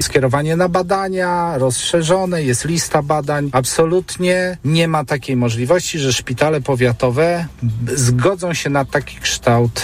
skierowanie na badania rozszerzone, jest lista badań. Absolutnie nie ma takiej możliwości, że szpitale powiatowe zgodzą się na taki kształt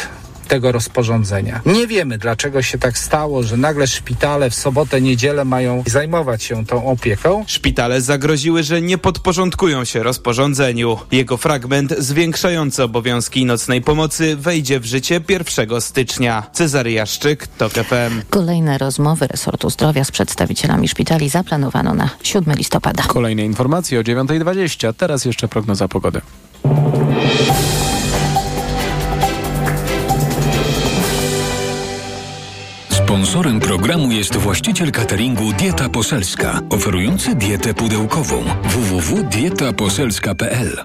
tego rozporządzenia. Nie wiemy, dlaczego się tak stało, że nagle szpitale w sobotę, niedzielę mają zajmować się tą opieką. Szpitale zagroziły, że nie podporządkują się rozporządzeniu. Jego fragment zwiększający obowiązki nocnej pomocy wejdzie w życie 1 stycznia. Cezary Jaszczyk, TOK FM. Kolejne rozmowy resortu zdrowia z przedstawicielami szpitali zaplanowano na 7 listopada. Kolejne informacje o 9.20. Teraz jeszcze prognoza pogody. Sponsorem programu jest właściciel cateringu Dieta Poselska, oferujący dietę pudełkową www.dietaposelska.pl.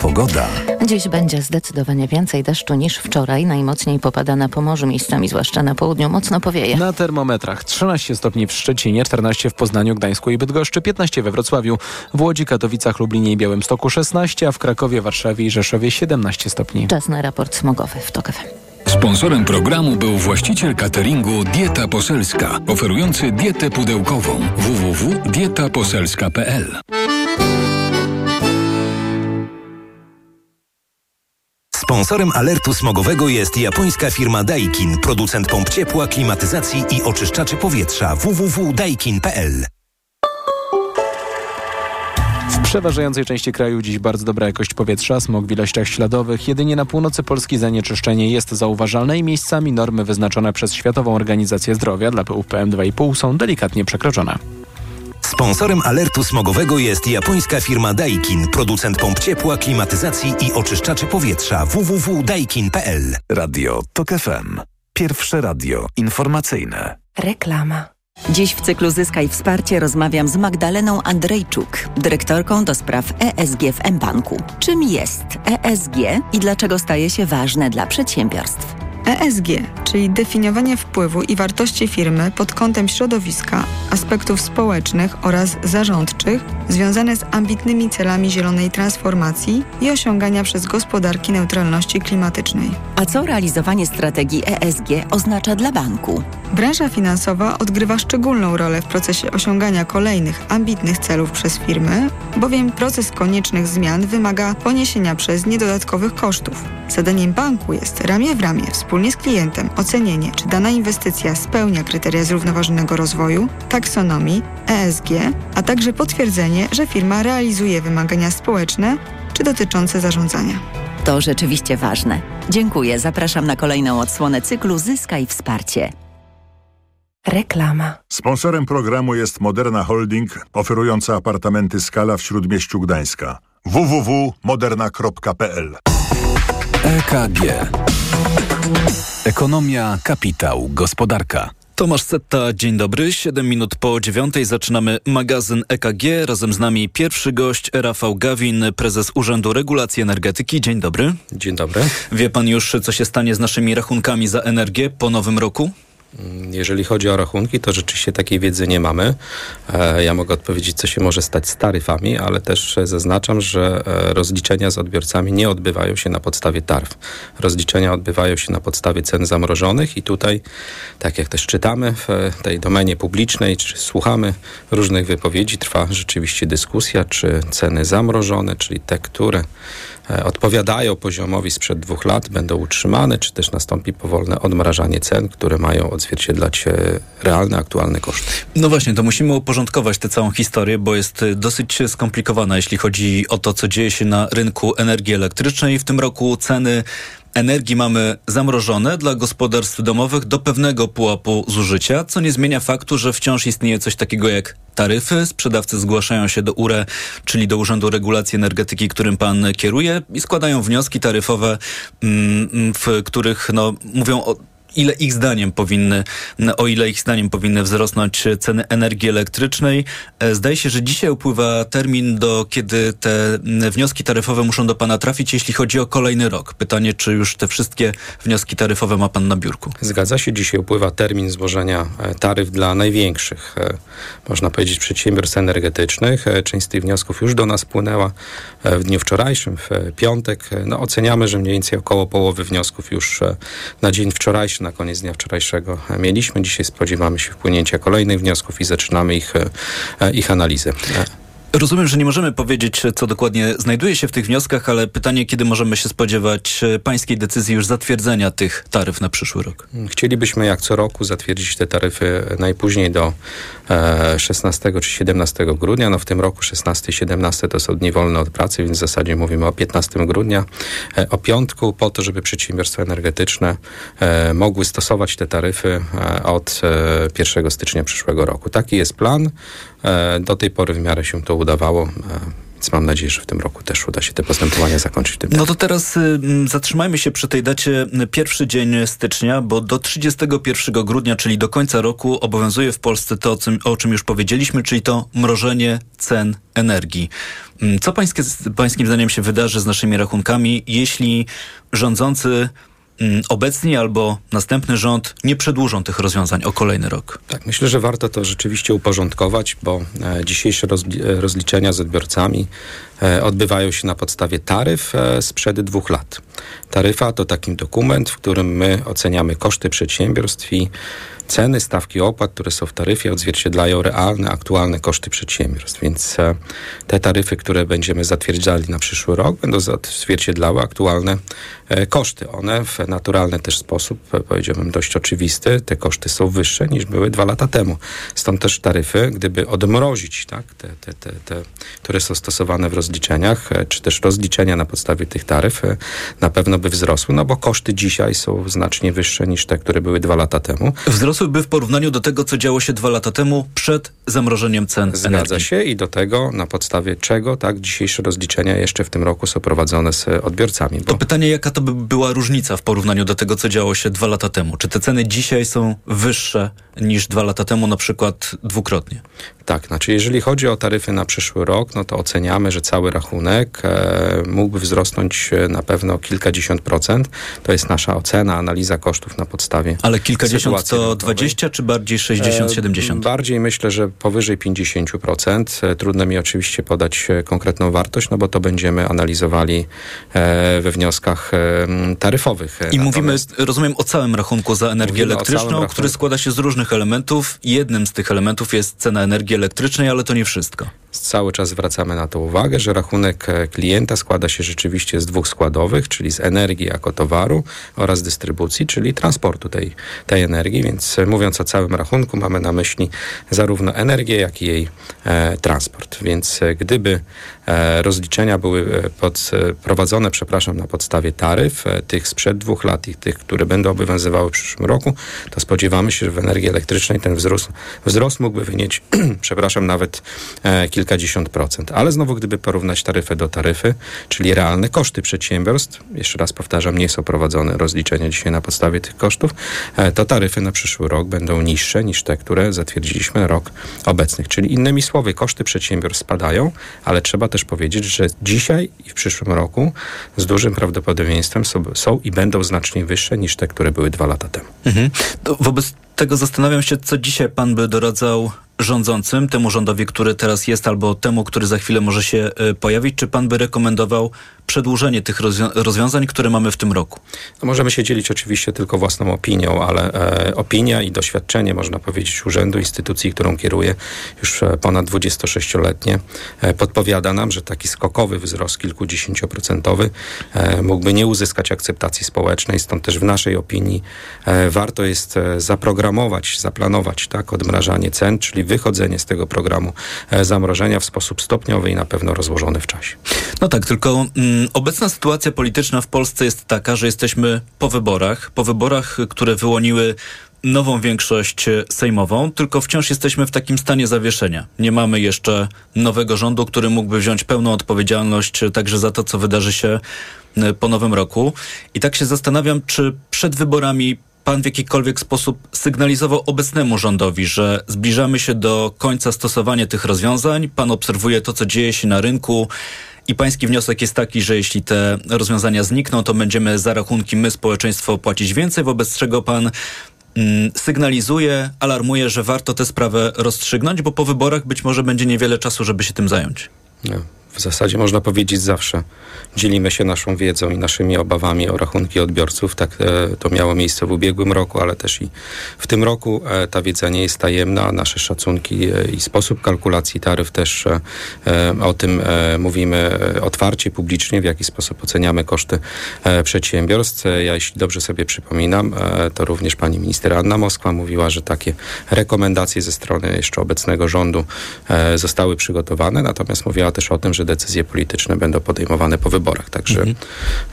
Pogoda. Dziś będzie zdecydowanie więcej deszczu niż wczoraj. Najmocniej popada na Pomorzu, miejscami zwłaszcza na południu mocno powieje. Na termometrach 13 stopni w Szczecinie, 14 w Poznaniu, Gdańsku i Bydgoszczy, 15 we Wrocławiu, w Łodzi, Katowicach, Lublinie i Białymstoku 16, a w Krakowie, Warszawie i Rzeszowie 17 stopni. Czas na raport smogowy w TOK FM. Sponsorem programu był właściciel cateringu Dieta Poselska, oferujący dietę pudełkową www.dietaposelska.pl. Sponsorem alertu smogowego jest japońska firma Daikin, producent pomp ciepła, klimatyzacji i oczyszczaczy powietrza www.daikin.pl. W przeważającej części kraju dziś bardzo dobra jakość powietrza, smog w ilościach śladowych. Jedynie na północy Polski zanieczyszczenie jest zauważalne i miejscami normy wyznaczone przez Światową Organizację Zdrowia dla pyłów PM2,5 są delikatnie przekroczone. Sponsorem alertu smogowego jest japońska firma Daikin, producent pomp ciepła, klimatyzacji i oczyszczaczy powietrza www.daikin.pl. Radio TOK FM. Pierwsze radio informacyjne. Reklama. Dziś w cyklu Zyskaj Wsparcie rozmawiam z Magdaleną Andrejczuk, dyrektorką do spraw ESG w mBanku. Czym jest ESG i dlaczego staje się ważne dla przedsiębiorstw? ESG, czyli definiowanie wpływu i wartości firmy pod kątem środowiska, aspektów społecznych oraz zarządczych związane z ambitnymi celami zielonej transformacji i osiągania przez gospodarki neutralności klimatycznej. A co realizowanie strategii ESG oznacza dla banku? Branża finansowa odgrywa szczególną rolę w procesie osiągania kolejnych ambitnych celów przez firmy, bowiem proces koniecznych zmian wymaga poniesienia przez nie dodatkowych kosztów. Zadaniem banku jest ramię w ramię wspólnie z klientem ocenienie, czy dana inwestycja spełnia kryteria zrównoważonego rozwoju, taksonomii, ESG, a także potwierdzenie, że firma realizuje wymagania społeczne czy dotyczące zarządzania. To rzeczywiście ważne. Dziękuję. Zapraszam na kolejną odsłonę cyklu Zyskaj Wsparcie. Reklama. Sponsorem programu jest Moderna Holding, oferująca apartamenty Skala w Śródmieściu Gdańska. www.moderna.pl EKG. Ekonomia, kapitał, gospodarka. Tomasz Setta, dzień dobry. 7 minut po dziewiątej zaczynamy magazyn EKG. Razem z nami pierwszy gość Rafał Gawin, prezes Urzędu Regulacji Energetyki. Dzień dobry. Dzień dobry. Wie pan już, co się stanie z naszymi rachunkami za energię po nowym roku? Jeżeli chodzi o rachunki, to rzeczywiście takiej wiedzy nie mamy. E, ja mogę odpowiedzieć, co się może stać z taryfami, ale też zaznaczam, że e, rozliczenia z odbiorcami nie odbywają się na podstawie taryf. Rozliczenia odbywają się na podstawie cen zamrożonych i tutaj, tak jak też czytamy w tej domenie publicznej, czy słuchamy różnych wypowiedzi, trwa rzeczywiście dyskusja, czy ceny zamrożone, czyli te, które e, odpowiadają poziomowi sprzed dwóch lat, będą utrzymane, czy też nastąpi powolne odmrażanie cen, które mają odzwierciedlać realne, aktualne koszty. No właśnie, to musimy uporządkować tę całą historię, bo jest dosyć skomplikowana, jeśli chodzi o to, co dzieje się na rynku energii elektrycznej. W tym roku ceny energii mamy zamrożone dla gospodarstw domowych do pewnego pułapu zużycia, co nie zmienia faktu, że wciąż istnieje coś takiego jak taryfy. Sprzedawcy zgłaszają się do URE, czyli do Urzędu Regulacji Energetyki, którym pan kieruje i składają wnioski taryfowe, w których no, mówią o ile ich zdaniem powinny, o ile ich zdaniem powinny wzrosnąć ceny energii elektrycznej. Zdaje się, że dzisiaj upływa termin, do kiedy te wnioski taryfowe muszą do pana trafić, jeśli chodzi o kolejny rok. Pytanie, czy już te wszystkie wnioski taryfowe ma pan na biurku? Zgadza się. Dzisiaj upływa termin złożenia taryf dla największych, można powiedzieć, przedsiębiorstw energetycznych. Część z tych wniosków już do nas płynęła w dniu wczorajszym, w piątek. No, oceniamy, że mniej więcej około połowy wniosków już na dzień wczorajszy na koniec dnia wczorajszego mieliśmy. Dzisiaj spodziewamy się wpłynięcia kolejnych wniosków i zaczynamy ich, ich analizę. Rozumiem, że nie możemy powiedzieć, co dokładnie znajduje się w tych wnioskach, ale pytanie, kiedy możemy się spodziewać e, pańskiej decyzji już zatwierdzenia tych taryf na przyszły rok? Chcielibyśmy jak co roku zatwierdzić te taryfy najpóźniej do 16 e, czy 17 grudnia. No w tym roku 16 i 17 to są dni wolne od pracy, więc w zasadzie mówimy o 15 grudnia, e, o piątku, po to, żeby przedsiębiorstwa energetyczne mogły stosować te taryfy od 1 stycznia przyszłego roku. Taki jest plan. Do tej pory w miarę się to udawało. E, więc mam nadzieję, że w tym roku też uda się te postępowania zakończyć. tym no to teraz y, zatrzymajmy się przy tej dacie pierwszy dzień stycznia, bo do 31 grudnia, czyli do końca roku obowiązuje w Polsce to, o czym, już powiedzieliśmy, czyli to mrożenie cen energii. Co pańskie, pańskim zdaniem się wydarzy z naszymi rachunkami, jeśli rządzący Mm, obecni albo następny rząd nie przedłużą tych rozwiązań o kolejny rok? Tak, myślę, że warto to rzeczywiście uporządkować, bo e, dzisiejsze e, rozliczenia z odbiorcami odbywają się na podstawie taryf sprzed dwóch lat. Taryfa to taki dokument, w którym my oceniamy koszty przedsiębiorstw i ceny, stawki opłat, które są w taryfie, odzwierciedlają realne, aktualne koszty przedsiębiorstw. Więc e, te taryfy, które będziemy zatwierdzali na przyszły rok, będą odzwierciedlały aktualne e, koszty. One w naturalny też sposób, e, powiedziałbym dość oczywisty, te koszty są wyższe niż były dwa lata temu. Stąd też taryfy, gdyby odmrozić tak, te, te, te, te które są stosowane w rozliczeniach, czy też rozliczenia na podstawie tych taryf, na pewno by wzrosły, no bo koszty dzisiaj są znacznie wyższe niż te, które były dwa lata temu. Wzrosły wzrosłyby w porównaniu do tego, co działo się dwa lata temu przed zamrożeniem cen Zgadza energii. się i do tego, na podstawie czego tak dzisiejsze rozliczenia jeszcze w tym roku są prowadzone z odbiorcami. To pytanie, jaka to by była różnica w porównaniu do tego, co działo się dwa lata temu? Czy te ceny dzisiaj są wyższe niż dwa lata temu, na przykład dwukrotnie? Tak, znaczy jeżeli chodzi o taryfy na przyszły rok, no to oceniamy, że cały rachunek e, mógłby wzrosnąć e, na pewno kilkadziesiąt procent. To jest nasza ocena, analiza kosztów na podstawie Ale kilkadziesiąt to 20 czy bardziej 60, 70? E, bardziej myślę, że powyżej 50%. E, trudno mi oczywiście podać konkretną wartość, no bo to będziemy analizowali we wnioskach taryfowych. I Natomiast mówimy, rozumiem, o całym rachunku za energię elektryczną, który składa się z różnych elementów. Jednym z tych elementów jest cena energii elektrycznej, ale to nie wszystko. Cały czas zwracamy na to uwagę, że rachunek e, klienta składa się rzeczywiście z dwóch składowych, czyli z energii jako towaru oraz dystrybucji, czyli transportu tej, tej energii. Więc e, mówiąc o całym rachunku, mamy na myśli zarówno energię, jak i jej e, transport. Więc e, gdyby rozliczenia były pod, prowadzone, przepraszam, na podstawie taryf, e, tych sprzed dwóch lat i tych, które będą obowiązywały w przyszłym roku, to spodziewamy się, że w energii elektrycznej ten wzrost, wzrost mógłby wynieść, przepraszam, nawet kilka kilkadziesiąt procent. Ale znowu, gdyby porównać taryfę do taryfy, czyli realne koszty przedsiębiorstw, jeszcze raz powtarzam, nie są prowadzone rozliczenia dzisiaj na podstawie tych kosztów, e, to taryfy na przyszły rok będą niższe niż te, które zatwierdziliśmy na rok obecny. Czyli innymi słowy, koszty przedsiębiorstw spadają, ale trzeba też powiedzieć, że dzisiaj i w przyszłym roku z dużym prawdopodobieństwem są, są i będą znacznie wyższe niż te, które były dwa lata temu. Mhm. wobec tego zastanawiam się, co dzisiaj pan by doradzał rządzącym, temu rządowi, który teraz jest, albo temu, który za chwilę może się e, pojawić, czy pan by rekomendował przedłużenie tych rozwiązań, które mamy w tym roku? No możemy się dzielić oczywiście tylko własną opinią, ale e, opinia i doświadczenie, można powiedzieć, urzędu, instytucji, którą kieruję już e, ponad 26-letnie, e, podpowiada nam, że taki skokowy wzrost kilkudziesięcioprocentowy e, mógłby nie uzyskać akceptacji społecznej, stąd też w naszej opinii e, warto jest zaprogramować, zaplanować tak, odmrażanie cen, czyli wychodzenie z tego programu zamrożenia w sposób stopniowy i na pewno rozłożony w czasie. No tak, tylko mm, obecna sytuacja polityczna w Polsce jest taka, że jesteśmy po wyborach, po wyborach, które wyłoniły nową większość sejmową, tylko wciąż jesteśmy w takim stanie zawieszenia. Nie mamy jeszcze nowego rządu, który mógłby wziąć pełną odpowiedzialność także za to, co wydarzy się e, po nowym roku. I tak się zastanawiam, czy przed wyborami pan w jakikolwiek sposób sygnalizował obecnemu rządowi, że zbliżamy się do końca stosowania tych rozwiązań. Pan obserwuje to, co dzieje się na rynku. I pański wniosek jest taki, że jeśli te rozwiązania znikną, to będziemy za rachunki my, społeczeństwo, płacić więcej, wobec czego pan mm, sygnalizuje, alarmuje, że warto tę sprawę rozstrzygnąć, bo po wyborach być może będzie niewiele czasu, żeby się tym zająć. W zasadzie można powiedzieć zawsze dzielimy się naszą wiedzą i naszymi obawami o rachunki odbiorców. Tak e, to miało miejsce w ubiegłym roku, ale też i w tym roku. E, ta wiedza nie jest tajemna. Nasze szacunki e, i sposób kalkulacji taryf też o tym mówimy otwarcie, publicznie, w jaki sposób oceniamy koszty przedsiębiorstw. Ja jeśli dobrze sobie przypominam, to również pani minister Anna Moskwa mówiła, że takie rekomendacje ze strony jeszcze obecnego rządu zostały przygotowane, natomiast mówiła też o tym, że decyzje polityczne będą podejmowane po wyborach. Także mhm.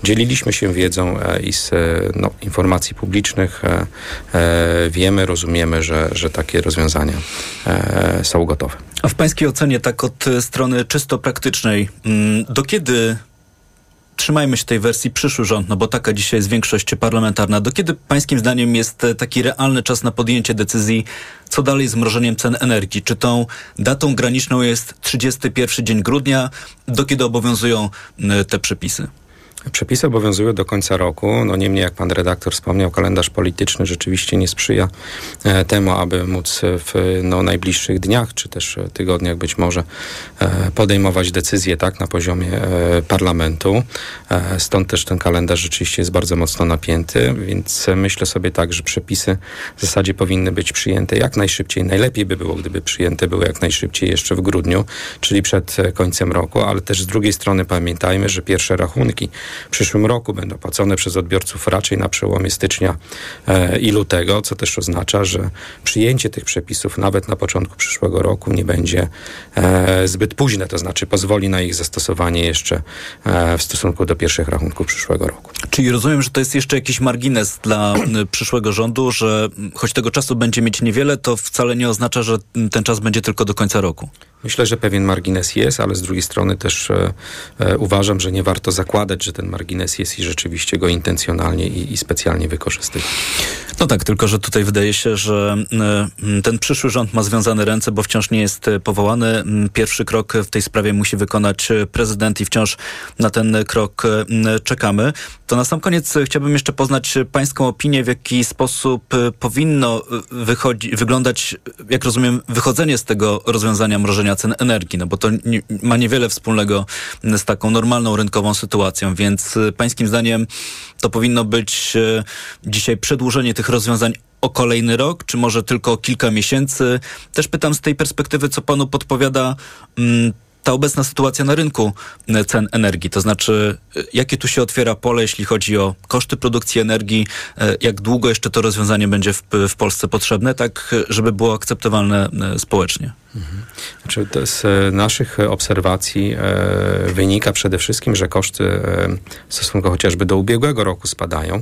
dzieliliśmy się wiedzą e, i z e, no, informacji publicznych. E, wiemy, rozumiemy, że, że takie rozwiązania są gotowe. A w Pańskiej ocenie, tak od strony czysto praktycznej, mm, do kiedy trzymajmy się tej wersji przyszły rząd, no bo taka dzisiaj jest większość parlamentarna. Do kiedy pańskim zdaniem jest taki realny czas na podjęcie decyzji, co dalej z mrożeniem cen energii? Czy tą datą graniczną jest 31 dzień grudnia, do kiedy obowiązują te przepisy? Przepisy obowiązują do końca roku. No niemniej, jak pan redaktor wspomniał, kalendarz polityczny rzeczywiście nie sprzyja e, temu, aby móc w no, najbliższych dniach, czy też tygodniach być może e, podejmować decyzje tak na poziomie e, parlamentu. Stąd też ten kalendarz rzeczywiście jest bardzo mocno napięty, więc myślę sobie tak, że przepisy w zasadzie powinny być przyjęte jak najszybciej. Najlepiej by było, gdyby przyjęte były jak najszybciej jeszcze w grudniu, czyli przed końcem roku, ale też z drugiej strony pamiętajmy, że pierwsze rachunki w przyszłym roku będą płacone przez odbiorców raczej na przełomie stycznia e, i lutego, co też oznacza, że przyjęcie tych przepisów nawet na początku przyszłego roku nie będzie e, zbyt późne, to znaczy pozwoli na ich zastosowanie jeszcze e, w stosunku do pierwszych rachunków przyszłego roku. Czyli rozumiem, że to jest jeszcze jakiś margines dla przyszłego rządu, że choć tego czasu będzie mieć niewiele, to wcale nie oznacza, że ten czas będzie tylko do końca roku. Myślę, że pewien margines jest, ale z drugiej strony też e, e, uważam, że nie warto zakładać, że ten margines jest i rzeczywiście go intencjonalnie i, i specjalnie wykorzystywać. No tak, tylko że tutaj wydaje się, że e, ten przyszły rząd ma związane ręce, bo wciąż nie jest powołany. Pierwszy krok w tej sprawie musi wykonać prezydent i wciąż na ten krok czekamy. To na sam koniec chciałbym jeszcze poznać pańską opinię, w jaki sposób powinno wychodzi, wyglądać, jak rozumiem, wychodzenie z tego rozwiązania mrożenia cen energii, no bo to nie, ma niewiele wspólnego z taką normalną rynkową sytuacją, więc pańskim zdaniem to powinno być dzisiaj przedłużenie tych rozwiązań o kolejny rok, czy może tylko kilka miesięcy? Też pytam z tej perspektywy, co panu podpowiada ta obecna sytuacja na rynku y, cen energii, to znaczy jakie tu się otwiera pole, jeśli chodzi o koszty produkcji energii, jak długo jeszcze to rozwiązanie będzie w, w Polsce potrzebne, tak żeby było akceptowalne społecznie? Znaczy, z e, naszych obserwacji e, wynika przede wszystkim, że koszty e, w stosunku chociażby do ubiegłego roku spadają,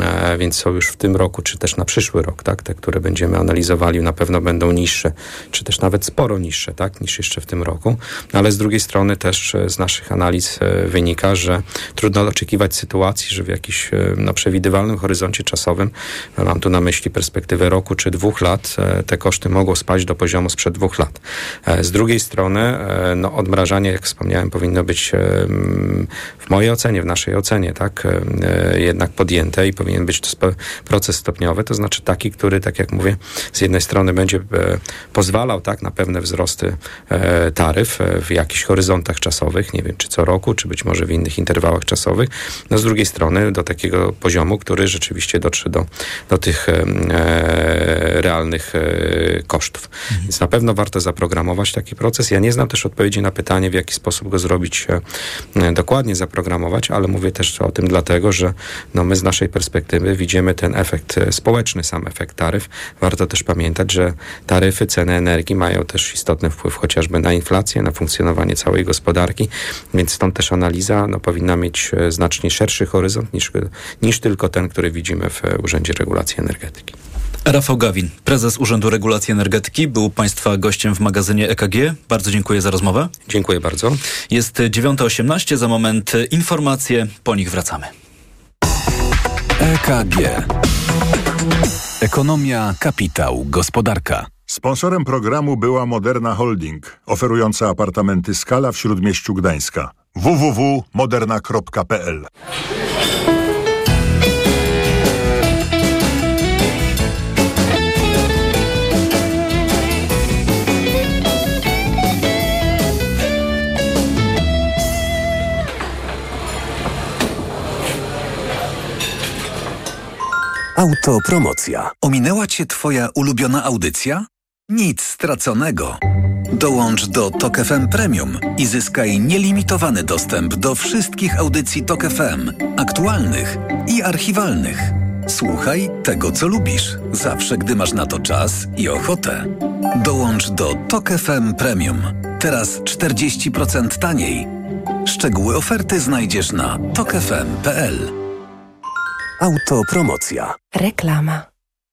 e, więc są już w tym roku, czy też na przyszły rok, tak, te, które będziemy analizowali, na pewno będą niższe, czy też nawet sporo niższe, tak, niż jeszcze w tym roku. No, ale z drugiej strony też e, z naszych analiz e, wynika, że trudno oczekiwać sytuacji, że w jakimś no, przewidywalnym horyzoncie czasowym, mam tu na myśli perspektywę roku czy dwóch lat, te koszty mogą spaść do poziomu sprzed dwóch lat lat. E, z drugiej strony, e, no, odmrażanie, jak wspomniałem, powinno być e, w mojej ocenie, w naszej ocenie, tak, jednak podjęte i powinien być to proces stopniowy, to znaczy taki, który, tak jak mówię, z jednej strony będzie pozwalał, tak, na pewne wzrosty taryf w jakichś horyzontach czasowych, nie wiem, czy co roku, czy być może w innych interwałach czasowych, no z drugiej strony do takiego poziomu, który rzeczywiście dotrze do, do tych realnych kosztów. Mhm. Więc na pewno warto zaprogramować taki proces. Ja nie znam też odpowiedzi na pytanie, w jaki sposób go zrobić e, dokładnie zaprogramować, ale mówię też o tym dlatego, że no my z naszej perspektywy widzimy ten efekt e, społeczny, sam efekt taryf. Warto też pamiętać, że taryfy, ceny energii mają też istotny wpływ chociażby na inflację, na funkcjonowanie całej gospodarki, więc stąd też analiza no, powinna mieć e, znacznie szerszy horyzont niż, niż tylko ten, który widzimy w Urzędzie Regulacji Energetyki. Rafał Gawin, prezes Urzędu Regulacji Energetyki, był Państwa gościem w magazynie EKG. Bardzo dziękuję za rozmowę. Dziękuję bardzo. Jest 9.18, za moment informacje, po nich wracamy. EKG. Ekonomia, kapitał, gospodarka. Sponsorem programu była Moderna Holding, oferująca apartamenty Skala w Śródmieściu Gdańska. www.moderna.pl Autopromocja. Ominęła Cię Twoja ulubiona audycja? Nic straconego. Dołącz do Tok FM Premium i zyskaj nielimitowany dostęp do wszystkich audycji Tok FM, aktualnych i archiwalnych. Słuchaj tego, co lubisz, zawsze gdy masz na to czas i ochotę. Dołącz do Tok FM Premium. Teraz 40% taniej. Szczegóły oferty znajdziesz na tokefm.pl. Autopromocja. Reklama.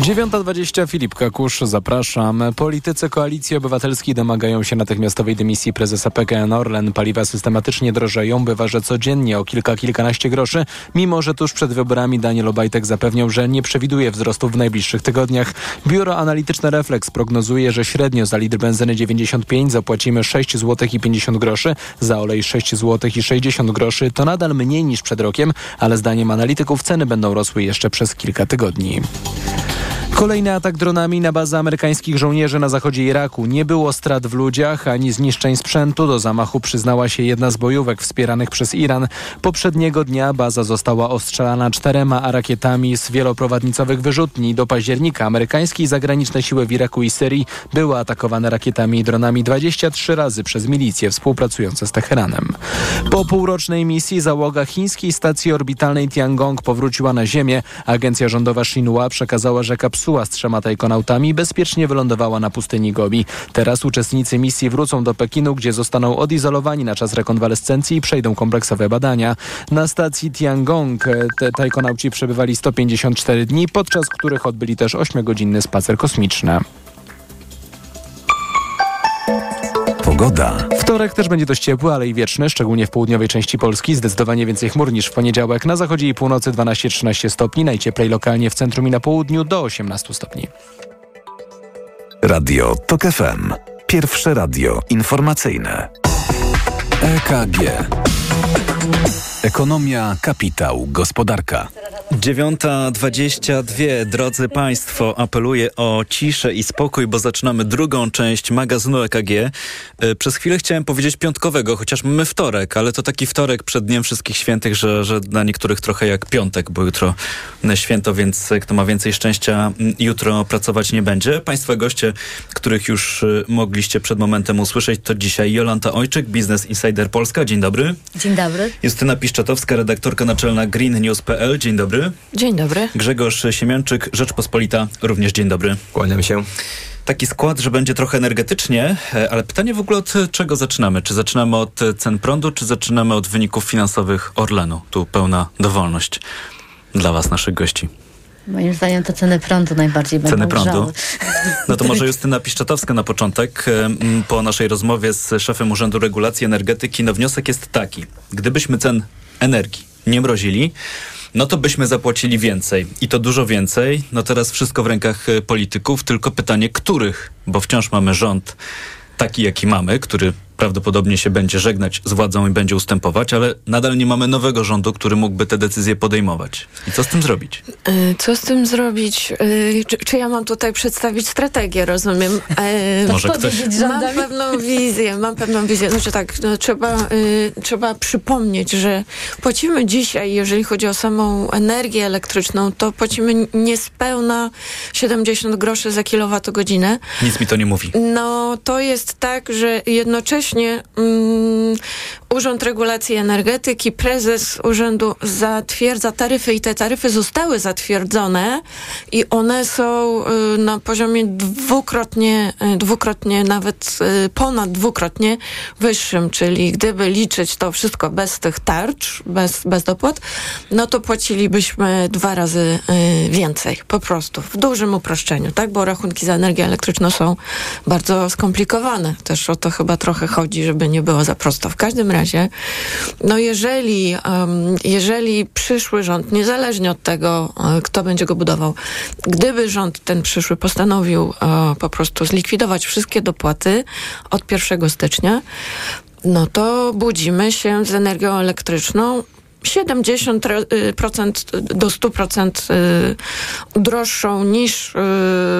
9.20 Filip Kakusz, zapraszam. Politycy Koalicji Obywatelskiej domagają się natychmiastowej dymisji prezesa PKN Orlen. Paliwa systematycznie drożeją, bywa, że codziennie o kilka, kilkanaście groszy, mimo że tuż przed wyborami Daniel Obajtek zapewniał, że nie przewiduje wzrostu w najbliższych tygodniach. Biuro Analityczne Reflex prognozuje, że średnio za litr benzyny 95 zapłacimy 6 zł i 50 groszy, za olej 6 zł i 60 groszy. To nadal mniej niż przed rokiem, ale zdaniem analityków ceny będą rosły jeszcze przez kilka tygodni. Kolejny atak dronami na bazę amerykańskich żołnierzy na zachodzie Iraku. Nie było strat w ludziach ani zniszczeń sprzętu. Do zamachu przyznała się jedna z bojówek wspieranych przez Iran. Poprzedniego dnia baza została ostrzelana czterema rakietami z wieloprowadnicowych wyrzutni. Do października amerykańskie i zagraniczne siły w Iraku i Syrii były atakowane rakietami i dronami 23 razy przez milicje współpracujące z Teheranem. Po półrocznej misji załoga chińskiej stacji orbitalnej Tiangong powróciła na Ziemię. Agencja rządowa Xinhua przekazała, że kapsuła z trzema tajkonautami bezpiecznie wylądowała na pustyni Gobi. Teraz uczestnicy misji wrócą do Pekinu, gdzie zostaną odizolowani na czas rekonwalescencji i przejdą kompleksowe badania. Na stacji Tiangong e, te tajkonauci przebywali 154 dni, podczas których odbyli też 8-godzinny spacer kosmiczny. Pogoda. Wtorek też będzie dość ciepły, ale i wieczny, szczególnie w południowej części Polski. Zdecydowanie więcej chmur niż w poniedziałek. Na zachodzie i północy 12-13 stopni, najcieplej lokalnie w centrum i na południu do 18 stopni. Radio TOK FM. Pierwsze radio informacyjne. EKG. Ekonomia, kapitał, gospodarka. 9.22. Drodzy Państwo, apeluję o ciszę i spokój, bo zaczynamy drugą część magazynu EKG. E, przez chwilę chciałem powiedzieć piątkowego, chociaż mamy wtorek, ale to taki wtorek przed Dniem Wszystkich Świętych, że, że dla niektórych trochę jak piątek, bo jutro święto, więc kto ma więcej szczęścia, jutro pracować nie będzie. Państwa goście, których już e, mogliście przed momentem usłyszeć, to dzisiaj Jolanta Ojczyk, Business Insider Polska. Dzień dobry. Dzień dobry. Justyna Piszczatowska, redaktorka naczelna greennews.pl. Dzień dobry. Dzień dobry. Grzegorz Siemianczyk, Rzeczpospolita. Również dzień dobry. Kłaniam się. Taki skład, że będzie trochę energetycznie, e, ale pytanie w ogóle od czego zaczynamy? Czy zaczynamy od cen prądu, czy zaczynamy od wyników finansowych Orlenu? Tu pełna dowolność dla Was, naszych gości. Moim zdaniem to ceny prądu najbardziej będą Ceny prądu. No to może Justyna Piszczatowska na początek. Po naszej rozmowie z szefem Urzędu Regulacji Energetyki, no wniosek jest taki. Gdybyśmy cen energii nie mrozili, no to byśmy zapłacili więcej. I to dużo więcej. No teraz wszystko w rękach e, polityków, tylko pytanie których, bo wciąż mamy rząd taki, jaki mamy, który prawdopodobnie się będzie żegnać z władzą i będzie ustępować, ale nadal nie mamy nowego rządu, który mógłby te decyzje podejmować. I co z tym zrobić? E, co z tym zrobić? E, czy, czy ja mam tutaj przedstawić strategię, rozumiem? E, Może ktoś... Mam pewną wizję, mam pewną wizję. Znaczy tak, no, trzeba, trzeba przypomnieć, że płacimy dzisiaj, jeżeli chodzi o samą energię elektryczną, to płacimy niespełna 70 groszy za kilowatogodzinę. Nic mi to nie mówi. No, to jest tak, że jednocześnie mm, Urząd Regulacji Energetyki, prezes urzędu zatwierdza taryfy i te taryfy zostały zatwierdzone i one są y, na poziomie dwukrotnie, y, dwukrotnie, nawet y, ponad dwukrotnie wyższym, czyli gdyby liczyć to wszystko bez tych tarcz, bez, bez dopłat, no to płacilibyśmy dwa razy więcej, po prostu, w dużym uproszczeniu, tak, bo rachunki za energię elektryczną są bardzo skomplikowane. Też o to chyba trochę chodzi, żeby nie było za prosto. W każdym razie, no jeżeli, jeżeli przyszły rząd, niezależnie od tego, e, kto będzie go budował, gdyby rząd ten przyszły postanowił uh, po prostu zlikwidować wszystkie dopłaty od 1 stycznia, no to budzimy się z energią elektryczną 70% do 100% y, droższą niż y,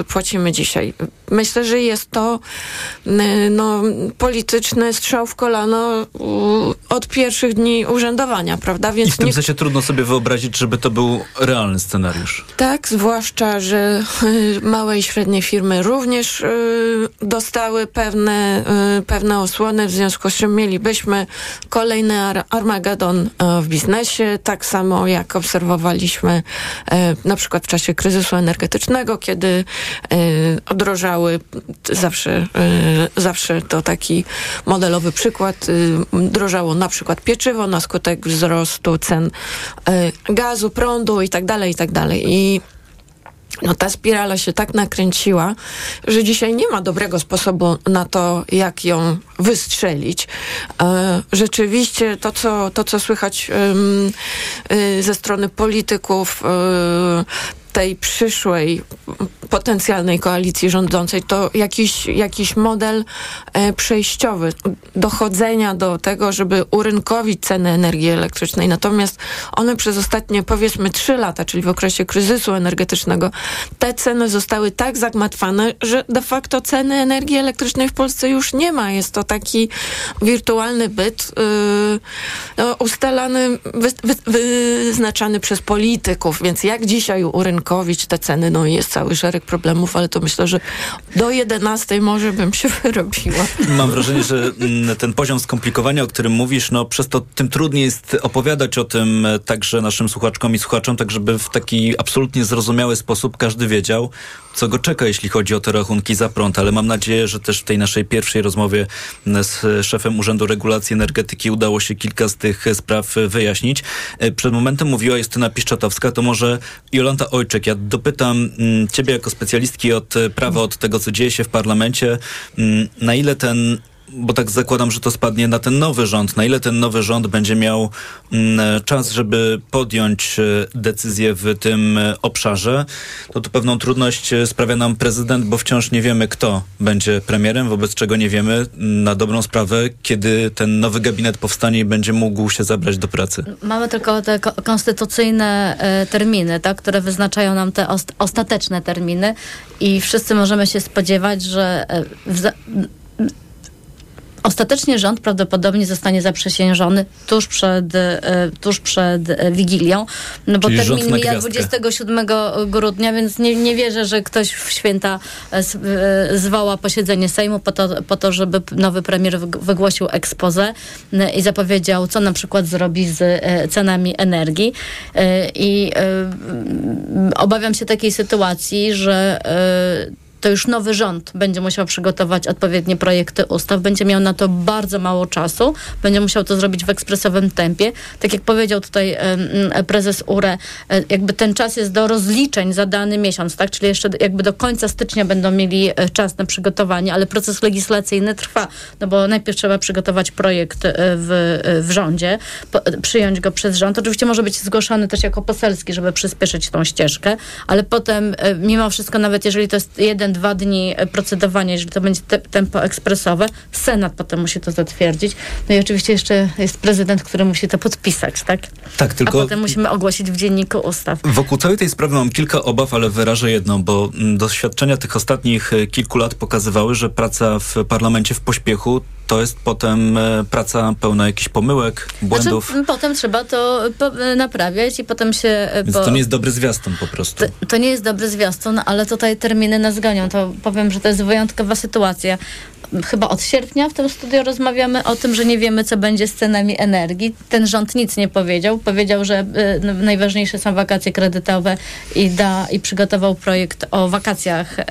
płacimy dzisiaj. Myślę, że jest to y, no, polityczny strzał w kolano od pierwszych dni urzędowania, prawda? Więc I w tym nie... sensie trudno sobie wyobrazić, żeby to był realny scenariusz. Tak, zwłaszcza, że małe i średnie firmy również dostały pewne, pewne osłony, w związku z czym mielibyśmy kolejny Armagedon w biznesie biznesie, tak samo jak obserwowaliśmy e, na przykład w czasie kryzysu energetycznego, kiedy e, odrożały zawsze, e, zawsze to taki modelowy przykład, drożało na przykład pieczywo na skutek wzrostu cen gazu, prądu i tak dalej, i tak. I no ta spirala się tak nakręciła, że dzisiaj nie ma dobrego sposobu na to, jak ją wystrzelić. E, rzeczywiście to, co, to, co słychać e, ze strony polityków, e, tej przyszłej potencjalnej koalicji rządzącej to jakiś, jakiś model e, przejściowy dochodzenia do tego, żeby urynkowić ceny energii elektrycznej. Natomiast one przez ostatnie powiedzmy trzy lata, czyli w okresie kryzysu energetycznego, te ceny zostały tak zagmatwane, że de facto ceny energii elektrycznej w Polsce już nie ma. Jest to taki wirtualny byt yy, no, ustalany, wy, wy, wyznaczany przez polityków. Więc jak dzisiaj urynkowić urynkowić te ceny. No jest cały szereg problemów, ale to myślę, że do 11 może bym się wyrobiła. Mam wrażenie, że mm, ten poziom skomplikowania, o którym mówisz, no przez to tym trudniej jest opowiadać o tym e, także naszym słuchaczkom i słuchaczom, tak żeby w taki absolutnie zrozumiały sposób każdy wiedział, co go czeka, jeśli chodzi o te rachunki za prąd, ale mam nadzieję, że też w tej naszej pierwszej rozmowie z szefem Urzędu Regulacji Energetyki udało się kilka z tych spraw wyjaśnić. E, przed momentem mówiła Justyna Piszczatowska, to może Jolanta Ojczek, ja dopytam mm, ciebie jako specjalistki od prawa, od tego, co dzieje się w parlamencie, mm, na ile ten bo tak zakładam, że to spadnie na ten nowy rząd. Na ile ten nowy rząd będzie miał mm, czas, żeby podjąć e, decyzję w tym e, obszarze, to tu pewną trudność e, sprawia nam prezydent, bo wciąż nie wiemy, kto będzie premierem, wobec czego nie wiemy mm, na dobrą sprawę, kiedy ten nowy gabinet powstanie i będzie mógł się zabrać do pracy. Mamy tylko te konstytucyjne terminy, tak, które wyznaczają nam te ostateczne terminy i wszyscy możemy się spodziewać, że Ostatecznie rząd prawdopodobnie zostanie zaprzysiężony tuż przed, e, tuż przed e, Wigilią, no bo Czyli termin mija 27 grudnia, więc nie, nie wierzę, że ktoś w święta e, zwoła posiedzenie Sejmu po to, po to, żeby nowy premier wygłosił ekspozę i zapowiedział, co na przykład zrobi z cenami energii. I obawiam się takiej sytuacji, że to już nowy rząd będzie musiał przygotować odpowiednie projekty ustaw, będzie miał na to bardzo mało czasu, będzie musiał to zrobić w ekspresowym tempie. Tak jak powiedział tutaj prezes URE, e, jakby ten czas jest do rozliczeń za dany miesiąc, tak? Czyli jeszcze jakby do końca stycznia będą mieli e, czas na przygotowanie, ale proces legislacyjny trwa, no bo najpierw trzeba przygotować projekt e, w, w rządzie, przyjąć go przez rząd. Oczywiście może być zgłoszony też jako poselski, żeby przyspieszyć tą ścieżkę, ale potem mimo wszystko, nawet jeżeli to jest jeden, dwa dni procedowania, jeżeli to będzie te, tempo ekspresowe. Senat potem musi to zatwierdzić. No i oczywiście jeszcze jest prezydent, który musi to podpisać, tak? Tak, tylko... A potem musimy ogłosić w dzienniku ustaw. Wokół całej tej sprawy mam kilka obaw, ale wyrażę jedno, bo mm, doświadczenia tych ostatnich e, kilku lat pokazywały, że praca w parlamencie w pośpiechu to jest potem e, praca pełna jakichś pomyłek, błędów. Znaczy, potem trzeba to naprawiać i potem się... Więc to nie jest dobry zwiastun po prostu. To, to, nie jest dobry zwiastun, ale tutaj terminy nas gonią. To powiem, że to jest wyjątkowa sytuacja chyba od sierpnia w tym studiu rozmawiamy o tym, że nie wiemy, co będzie z cenami energii. Ten rząd nic nie powiedział. Powiedział, że y, najważniejsze są wakacje kredytowe i, da, i przygotował projekt o wakacjach y,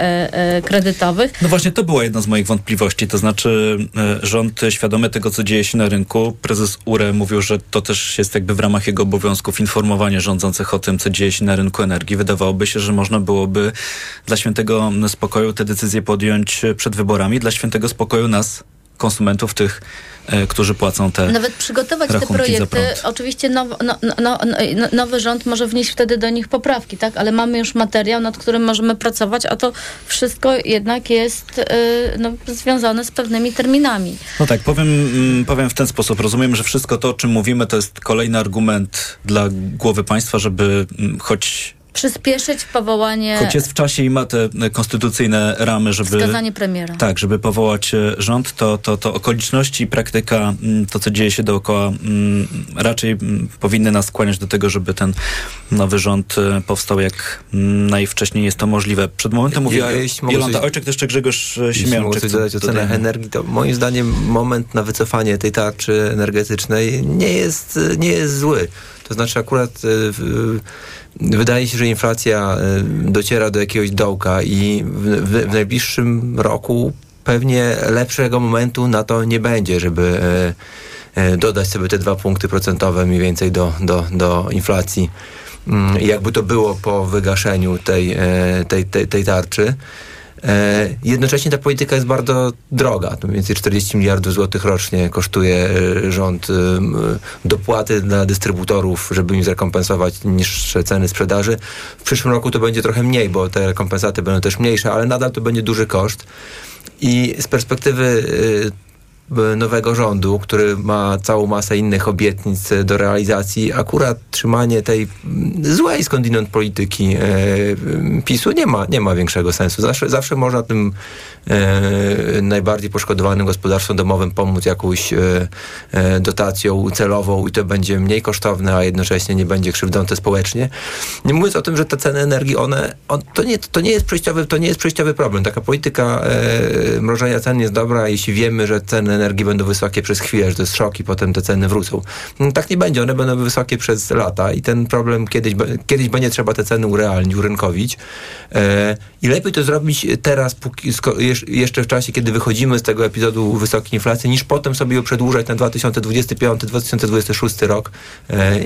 y, kredytowych. No właśnie, to była jedna z moich wątpliwości. To znaczy, rząd świadomy tego, co dzieje się na rynku, prezes URE mówił, że to też jest jakby w ramach jego obowiązków informowanie rządzących o tym, co dzieje się na rynku energii. Wydawałoby się, że można byłoby dla świętego spokoju te decyzje podjąć przed wyborami. Dla świętego spokoju nas, konsumentów, tych, którzy płacą te Nawet przygotować te projekty. Oczywiście now, no, no, no, no, nowy rząd może wnieść wtedy do nich poprawki, tak? Ale mamy już materiał, nad którym możemy pracować, a to wszystko jednak jest e, no, związane z pewnymi terminami. No tak, powiem, mm, powiem w ten sposób. Rozumiem, że wszystko to, o czym mówimy, to jest kolejny argument dla głowy państwa, żeby mm, choć przyspieszyć powołanie... Choć jest w czasie i ma te konstytucyjne ramy, żeby... Wskazanie premiera. Tak, żeby powołać e, rząd, to, to, to okoliczności i praktyka, mm, to co dzieje się dookoła, mm, raczej mm, powinny nas skłaniać do tego, żeby ten nowy rząd e, powstał jak najwcześniej jest to możliwe. Przed momentem mówiła ja, Jolanta Ojczek, to jeszcze Grzegorz e, Siemianczyk. Jeśli dodać o cenach energii, to moim zdaniem moment na wycofanie tej tarczy energetycznej nie jest, nie jest zły. To znaczy akurat wydaje się, że inflacja e, dociera do jakiegoś dołka i w, w, najbliższym roku pewnie lepszego momentu na to nie będzie, żeby e, e, dodać sobie te dwa punkty procentowe mniej więcej do, do, do inflacji. Mm, jakby to było po wygaszeniu tej, tej, tej, tej tarczy. E, jednocześnie ta polityka jest bardzo droga. To mniej więcej 40 miliardów złotych rocznie kosztuje e, rząd e, dopłaty dla dystrybutorów, żeby im zrekompensować niższe ceny sprzedaży. W przyszłym roku to będzie trochę mniej, bo te rekompensaty będą też mniejsze, ale nadal to będzie duży koszt. I z perspektywy nowego rządu, który ma całą masę innych obietnic do realizacji, akurat trzymanie tej złej skądinąd polityki e, PiSu nie ma, nie ma większego sensu. Zawsze, zawsze można tym e, najbardziej poszkodowanym gospodarstwom domowym pomóc jakąś e, e, dotacją celową i to będzie mniej kosztowne, a jednocześnie nie będzie krzywdzące społecznie. Nie mówiąc o tym, że te ceny energii, one, on, to, nie, to, nie jest przejściowy, to nie jest przejściowy problem. Taka polityka e, mrożenia cen jest dobra, jeśli wiemy, że ceny energii będą wysokie przez chwilę, że to jest szok i potem te ceny wrócą. No, tak nie będzie, one będą wysokie przez lata i ten problem kiedyś, kiedyś będzie trzeba te ceny urealnić, urynkowić. E, I lepiej to zrobić teraz, póki, jeszcze w czasie, kiedy wychodzimy z tego epizodu wysokiej inflacji, niż potem sobie ją przedłużać na 2025-2026 rok. E,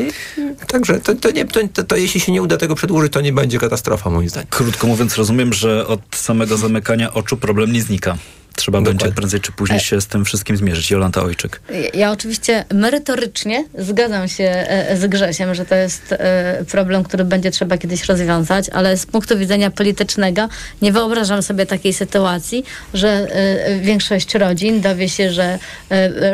także to, to, nie, to, to, to, jeśli się nie uda tego przedłużyć, to nie będzie katastrofa moim zdaniem. Krótko mówiąc, rozumiem, że od samego zamykania oczu problem nie znika trzeba Dokładnie. będzie prędzej czy później się z tym wszystkim zmierzyć. Jolanta Ojczyk. Ja, ja oczywiście merytorycznie zgadzam się e, z Grzesiem, że to jest e, problem, który będzie trzeba kiedyś rozwiązać, ale z punktu widzenia politycznego nie wyobrażam sobie takiej sytuacji, że e, większość rodzin dowie się, że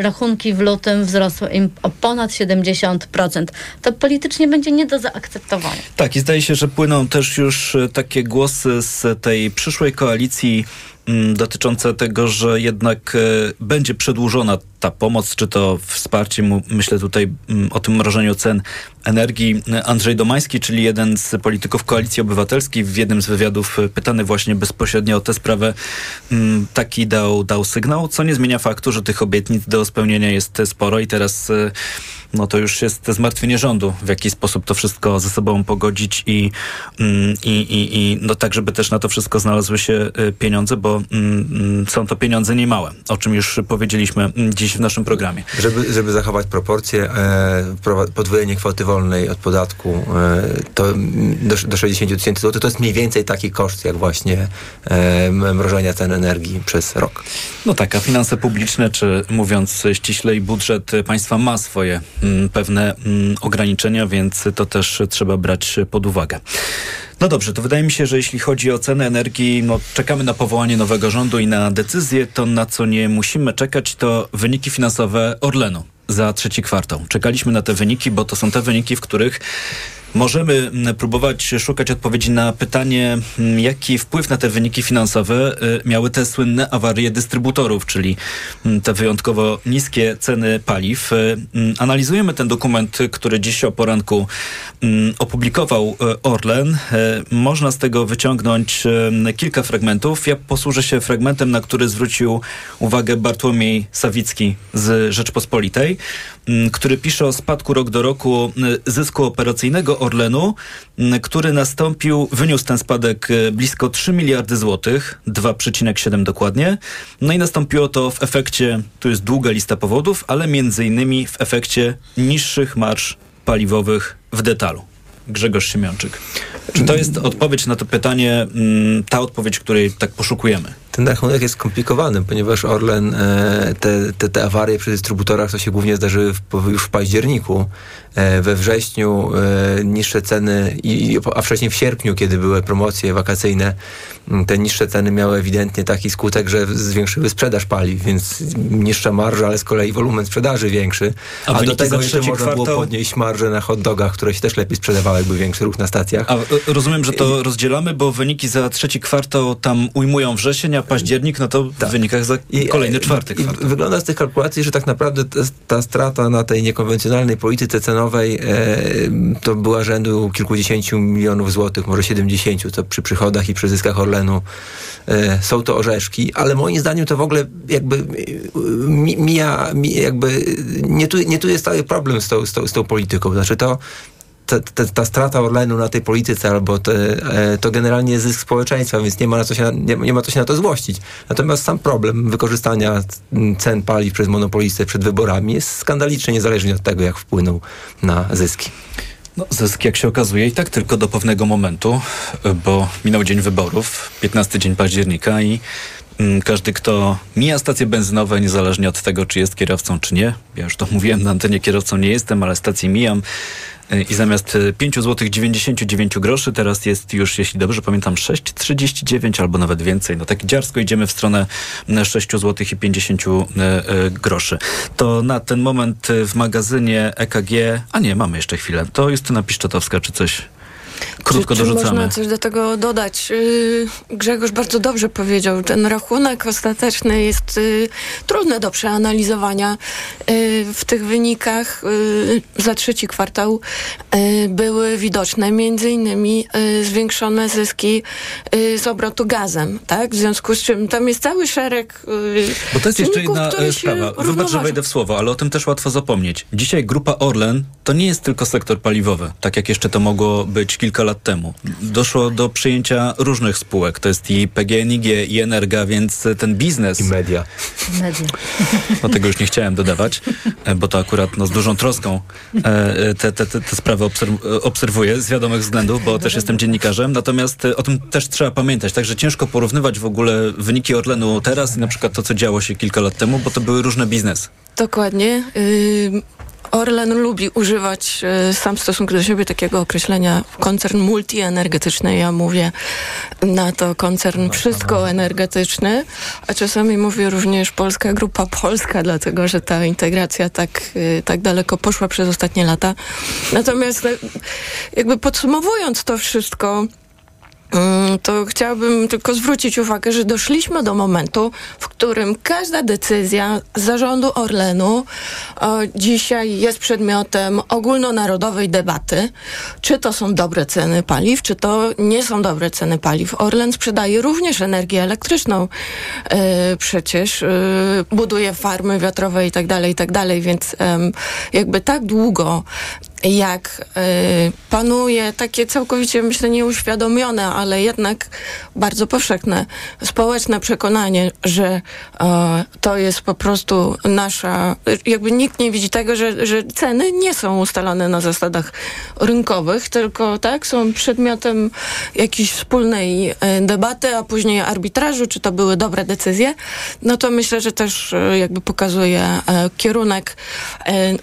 rachunki w lutym wzrosły im o ponad 70%. To politycznie będzie nie do zaakceptowania. Tak i zdaje się, że płyną też już takie głosy z tej przyszłej koalicji dotyczące tego, że jednak e, będzie przedłużona ta pomoc, czy to wsparcie, myślę tutaj mm, o tym mrożeniu cen energii. Andrzej Domański, czyli jeden z polityków Koalicji Obywatelskiej, w jednym z wywiadów e, pytany właśnie bezpośrednio o tę sprawę, mm, taki dał, dał sygnał, co nie zmienia faktu, że tych obietnic do spełnienia jest sporo i teraz e, no to już jest zmartwienie rządu, w jaki sposób to wszystko ze sobą pogodzić i, mm, i, i, i no tak, żeby też na to wszystko znalazły się e, pieniądze, bo są to pieniądze niemałe, o czym już powiedzieliśmy dziś w naszym programie. Żeby, żeby zachować proporcje, e, podwojenie kwoty wolnej od podatku e, to do, do 60 tysięcy złotych to jest mniej więcej taki koszt, jak właśnie e, mrożenia cen energii przez rok. No tak, a finanse publiczne, czy mówiąc ściślej, budżet państwa ma swoje m, pewne m, ograniczenia, więc to też trzeba brać pod uwagę. No dobrze, to wydaje mi się, że jeśli chodzi o cenę energii, no czekamy na powołanie nowego rządu i na decyzję. To na co nie musimy czekać, to wyniki finansowe Orlenu za trzeci kwartał. Czekaliśmy na te wyniki, bo to są te wyniki, w których możemy próbować szukać odpowiedzi na pytanie, jaki wpływ na te wyniki finansowe miały te słynne awarie dystrybutorów, czyli te wyjątkowo niskie ceny paliw. Analizujemy ten dokument, który dziś o poranku opublikował Orlen. Można z tego wyciągnąć kilka fragmentów. Ja posłużę się fragmentem, na który zwrócił uwagę Bartłomiej Sawicki z Rzeczpospolitej, który pisze o spadku rok do roku zysku operacyjnego Orlenu, który nastąpił, wyniósł ten spadek e, blisko 3 miliardy złotych, 2,7 dokładnie. No i nastąpiło to w efekcie, tu jest długa lista powodów, ale między innymi w efekcie niższych marsz paliwowych w detalu. Grzegorz Siemiączyk. Czy to jest odpowiedź na to pytanie, ta odpowiedź, której tak poszukujemy? Ten rachunek jest skomplikowany, ponieważ Orlen, e, te, te, te awarie przy dystrybutorach to się głównie zdarzyły w, już w październiku. E, we wrześniu e, niższe ceny, i, a wcześniej w sierpniu, kiedy były promocje wakacyjne, te niższe ceny miały ewidentnie taki skutek, że zwiększyły sprzedaż paliw, więc niższa marża, ale z kolei wolumen sprzedaży większy. A, a do tego jeszcze można kwartał... było podnieść marżę na hot dogach, które się też lepiej sprzedawały, jakby większy ruch na stacjach. A rozumiem, że to rozdzielamy, bo wyniki za trzeci kwartał tam ujmują wrzesień, a październik, no to tak. w wynikach za kolejny czwarty kwartał. wygląda z tych kalkulacji, że tak naprawdę ta, ta strata na tej niekonwencjonalnej polityce cenowej e, to była rzędu kilkudziesięciu milionów złotych, może siedemdziesięciu, to przy przychodach i przy zyskach Orlenu e, są to orzeszki, ale moim zdaniem to w ogóle jakby mija, jakby nie tu, nie tu jest cały problem z tą, z tą, z tą polityką. Znaczy to ta, ta, ta, strata Orlenu na tej polityce albo te, e, to generalnie zysk społeczeństwa, więc nie ma, na co się, nie, nie, ma co się na to złościć. Natomiast sam problem wykorzystania cen paliw przez monopolistę przed wyborami jest skandaliczny, niezależnie od tego, jak wpłynął na zyski. No, zysk, jak się okazuje, i tak tylko do pewnego momentu, bo minął dzień wyborów, 15 dzień października i każdy, kto mija stacje benzynowe, niezależnie od tego, czy jest kierowcą, czy nie, ja już to mówiłem na antenie, kierowcą nie jestem, ale stację mijam, i zamiast 5 zł 99 groszy teraz jest już, jeśli dobrze pamiętam, 6,39 albo nawet więcej. No tak dziarsko idziemy w stronę 6 zł i 50 e, e, groszy. To na ten moment w magazynie EKG, a nie, mamy jeszcze chwilę. To Justyna Piszczotowska, czy coś Krótko czy, dorzucamy. Czy można coś do tego dodać? Yy, Grzegorz bardzo dobrze powiedział. Ten rachunek ostateczny jest yy, trudny do przeanalizowania. Yy, w tych wynikach za trzeci kwartał były widoczne między innymi zwiększone zyski z obrotu gazem. Tak? W związku z czym tam jest cały szereg Bo to jest jeszcze jedna sprawa. Wybacz, że wejdę w słowo, ale o tym też łatwo zapomnieć. Dzisiaj grupa Orlen to nie jest tylko sektor paliwowy, tak jak jeszcze to mogło być kilka lat temu. Doszło do przyjęcia różnych spółek. To jest i PGNiG, i Energa, więc ten biznes... I media. Media. No tego już nie chciałem dodawać, e, bo to akurat no, z dużą troską e, e, te, te, te, te sprawy obserwuję z wiadomych względów, bo też jestem dziennikarzem. Natomiast o tym też trzeba pamiętać. Także ciężko porównywać w ogóle wyniki Orlenu teraz i na przykład to, co działo się kilka lat temu, bo to były różne biznesy. Dokładnie. Yy, Orlen lubi używać e, sam w stosunku do siebie takiego określenia koncern multienergetyczny. Ja mówię na to koncern wszystko energetyczny, a czasami mówię również Polska Grupa Polska, dlatego że ta integracja tak, e, tak daleko poszła przez ostatnie lata. Natomiast e, jakby podsumowując to wszystko, to chciałabym tylko zwrócić uwagę, że doszliśmy do momentu, w którym każda decyzja zarządu Orlenu dzisiaj jest przedmiotem ogólnonarodowej debaty, czy to są dobre ceny paliw, czy to nie są dobre ceny paliw. Orlen sprzedaje również energię elektryczną. E, przecież e, buduje farmy wiatrowe i tak dalej, i tak więc jakby tak długo jak y, panuje takie całkowicie, myślę, nieuświadomione, ale jednak bardzo powszechne społeczne przekonanie, że y, to jest po prostu nasza, jakby nikt nie widzi tego, że, że ceny nie są ustalane na zasadach rynkowych, tylko tak, są przedmiotem jakiejś wspólnej y, debaty, a później arbitrażu, czy to były dobre decyzje, no to myślę, że też jakby pokazuje kierunek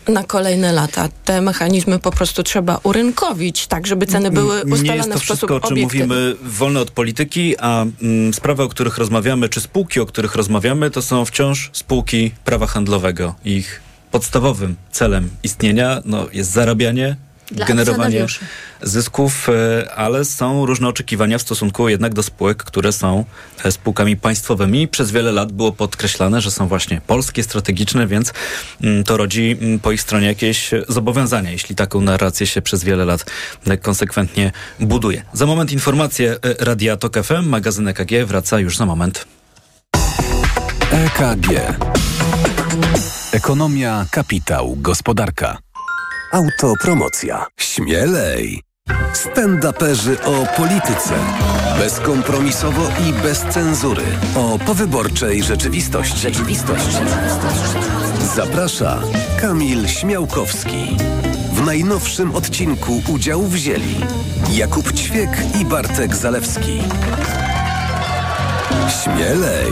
na kolejne lata. Te mechanizmy po prostu trzeba urynkowić, tak żeby ceny były ustalone w sposób wszystko, o czym mówimy, wolne od polityki, a mm, sprawy, o których rozmawiamy, czy spółki, o których rozmawiamy, to są wciąż spółki prawa handlowego. Ich podstawowym celem istnienia no, jest zarabianie Dla generowanie zysków, e, ale są różne oczekiwania w stosunku jednak do spółek, które są e, spółkami państwowymi. Przez wiele lat było podkreślane, że są właśnie polskie, strategiczne, więc mm, to rodzi mm, po ich stronie jakieś zobowiązania, jeśli taką narrację się przez wiele lat e, konsekwentnie buduje. Za moment informacje Radia Tok FM, magazyn EKG wraca już za moment. EKG. Ekonomia, kapitał, gospodarka. Autopromocja. Śmielej! Stand-uperzy o polityce. Bezkompromisowo i bez cenzury. O powyborczej rzeczywistości. Rzeczywistość. Zaprasza Kamil Śmiałkowski. W najnowszym odcinku udział wzięli Jakub Ćwiek i Bartek Zalewski. Śmielej!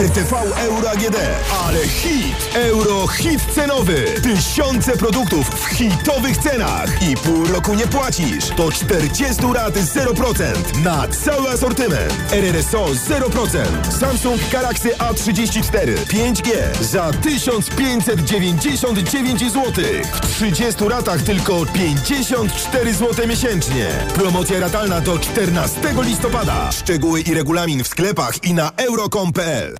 RTV Euro AGD, ale hit! Euro hit cenowy! Tysiące produktów w hitowych cenach i pół roku nie płacisz. To 40 rat 0% na cały asortyment. RRSO 0%. Samsung Galaxy A34 5G za 1599 zł. W 30 ratach tylko 54 zł miesięcznie. Promocja ratalna do 14 listopada. Szczegóły i regulamin w sklepach i na euro.com.pl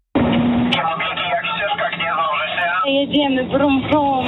Jedziemy, brum, brum.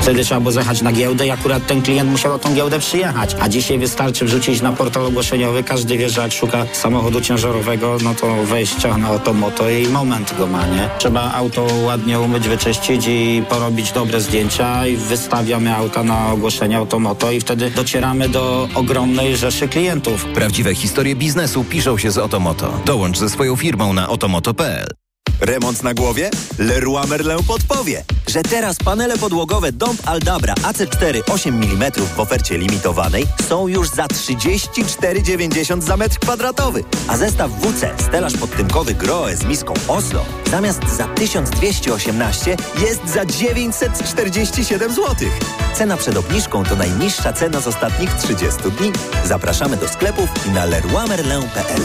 Wtedy trzeba było zjechać na giełdę i akurat ten klient musiał o tą giełdę przyjechać. A dzisiaj wystarczy wrzucić na portal ogłoszeniowy. Każdy wie, że jak szuka samochodu ciężarowego, no to wejścia na Otomoto i moment go ma, nie? Trzeba auto ładnie umyć, wyczyścić i porobić dobre zdjęcia i wystawiamy auta na ogłoszenie Automoto i wtedy docieramy do ogromnej rzeszy klientów. Prawdziwe historie biznesu piszą się z Otomoto. Dołącz ze swoją firmą na otomoto.pl. Remont na głowie? Leroy Merlin podpowie, że teraz panele podłogowe Dąb Aldabra AC4 8 mm w ofercie limitowanej są już za 34,90 za metr kwadratowy. A zestaw WC stelaż podtynkowy Groe z miską Oslo zamiast za 1218 jest za 947 zł. Cena przed obniżką to najniższa cena z ostatnich 30 dni. Zapraszamy do sklepów i na leroymerlin.pl.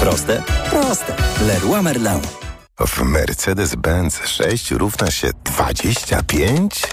Proste? Proste. Leroy Merlin. W Mercedes-Benz 6 równa się 25?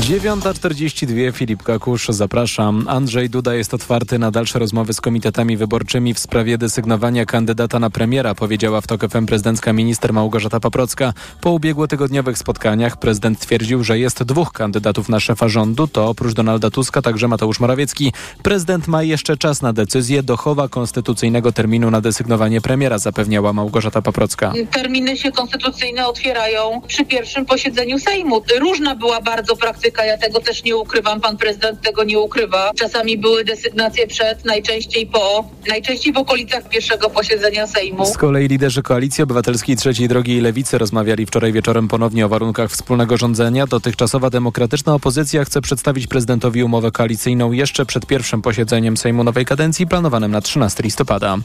9.42 Filip Kakusz, zapraszam. Andrzej Duda jest otwarty na dalsze rozmowy z komitetami wyborczymi w sprawie desygnowania kandydata na premiera, powiedziała w TOK FM prezydencka minister Małgorzata Paprocka. Po ubiegłotygodniowych spotkaniach prezydent twierdził, że jest dwóch kandydatów na szefa rządu, to oprócz Donalda Tuska także Mateusz Morawiecki. Prezydent ma jeszcze czas na decyzję, dochowa konstytucyjnego terminu na desygnowanie premiera, zapewniała Małgorzata Paprocka. Terminy się konstytucyjne otwierają przy pierwszym posiedzeniu Sejmu. Różna była bardzo praktyka ja tego też nie ukrywam, pan prezydent tego nie ukrywa. Czasami były desygnacje przed, najczęściej po, najczęściej w okolicach pierwszego posiedzenia Sejmu. Z kolei liderzy Koalicji Obywatelskiej Trzeciej Drogi i Lewicy rozmawiali wczoraj wieczorem ponownie o warunkach wspólnego rządzenia. Dotychczasowa demokratyczna opozycja chce przedstawić prezydentowi umowę koalicyjną jeszcze przed pierwszym posiedzeniem Sejmu nowej kadencji planowanym na 13 listopada.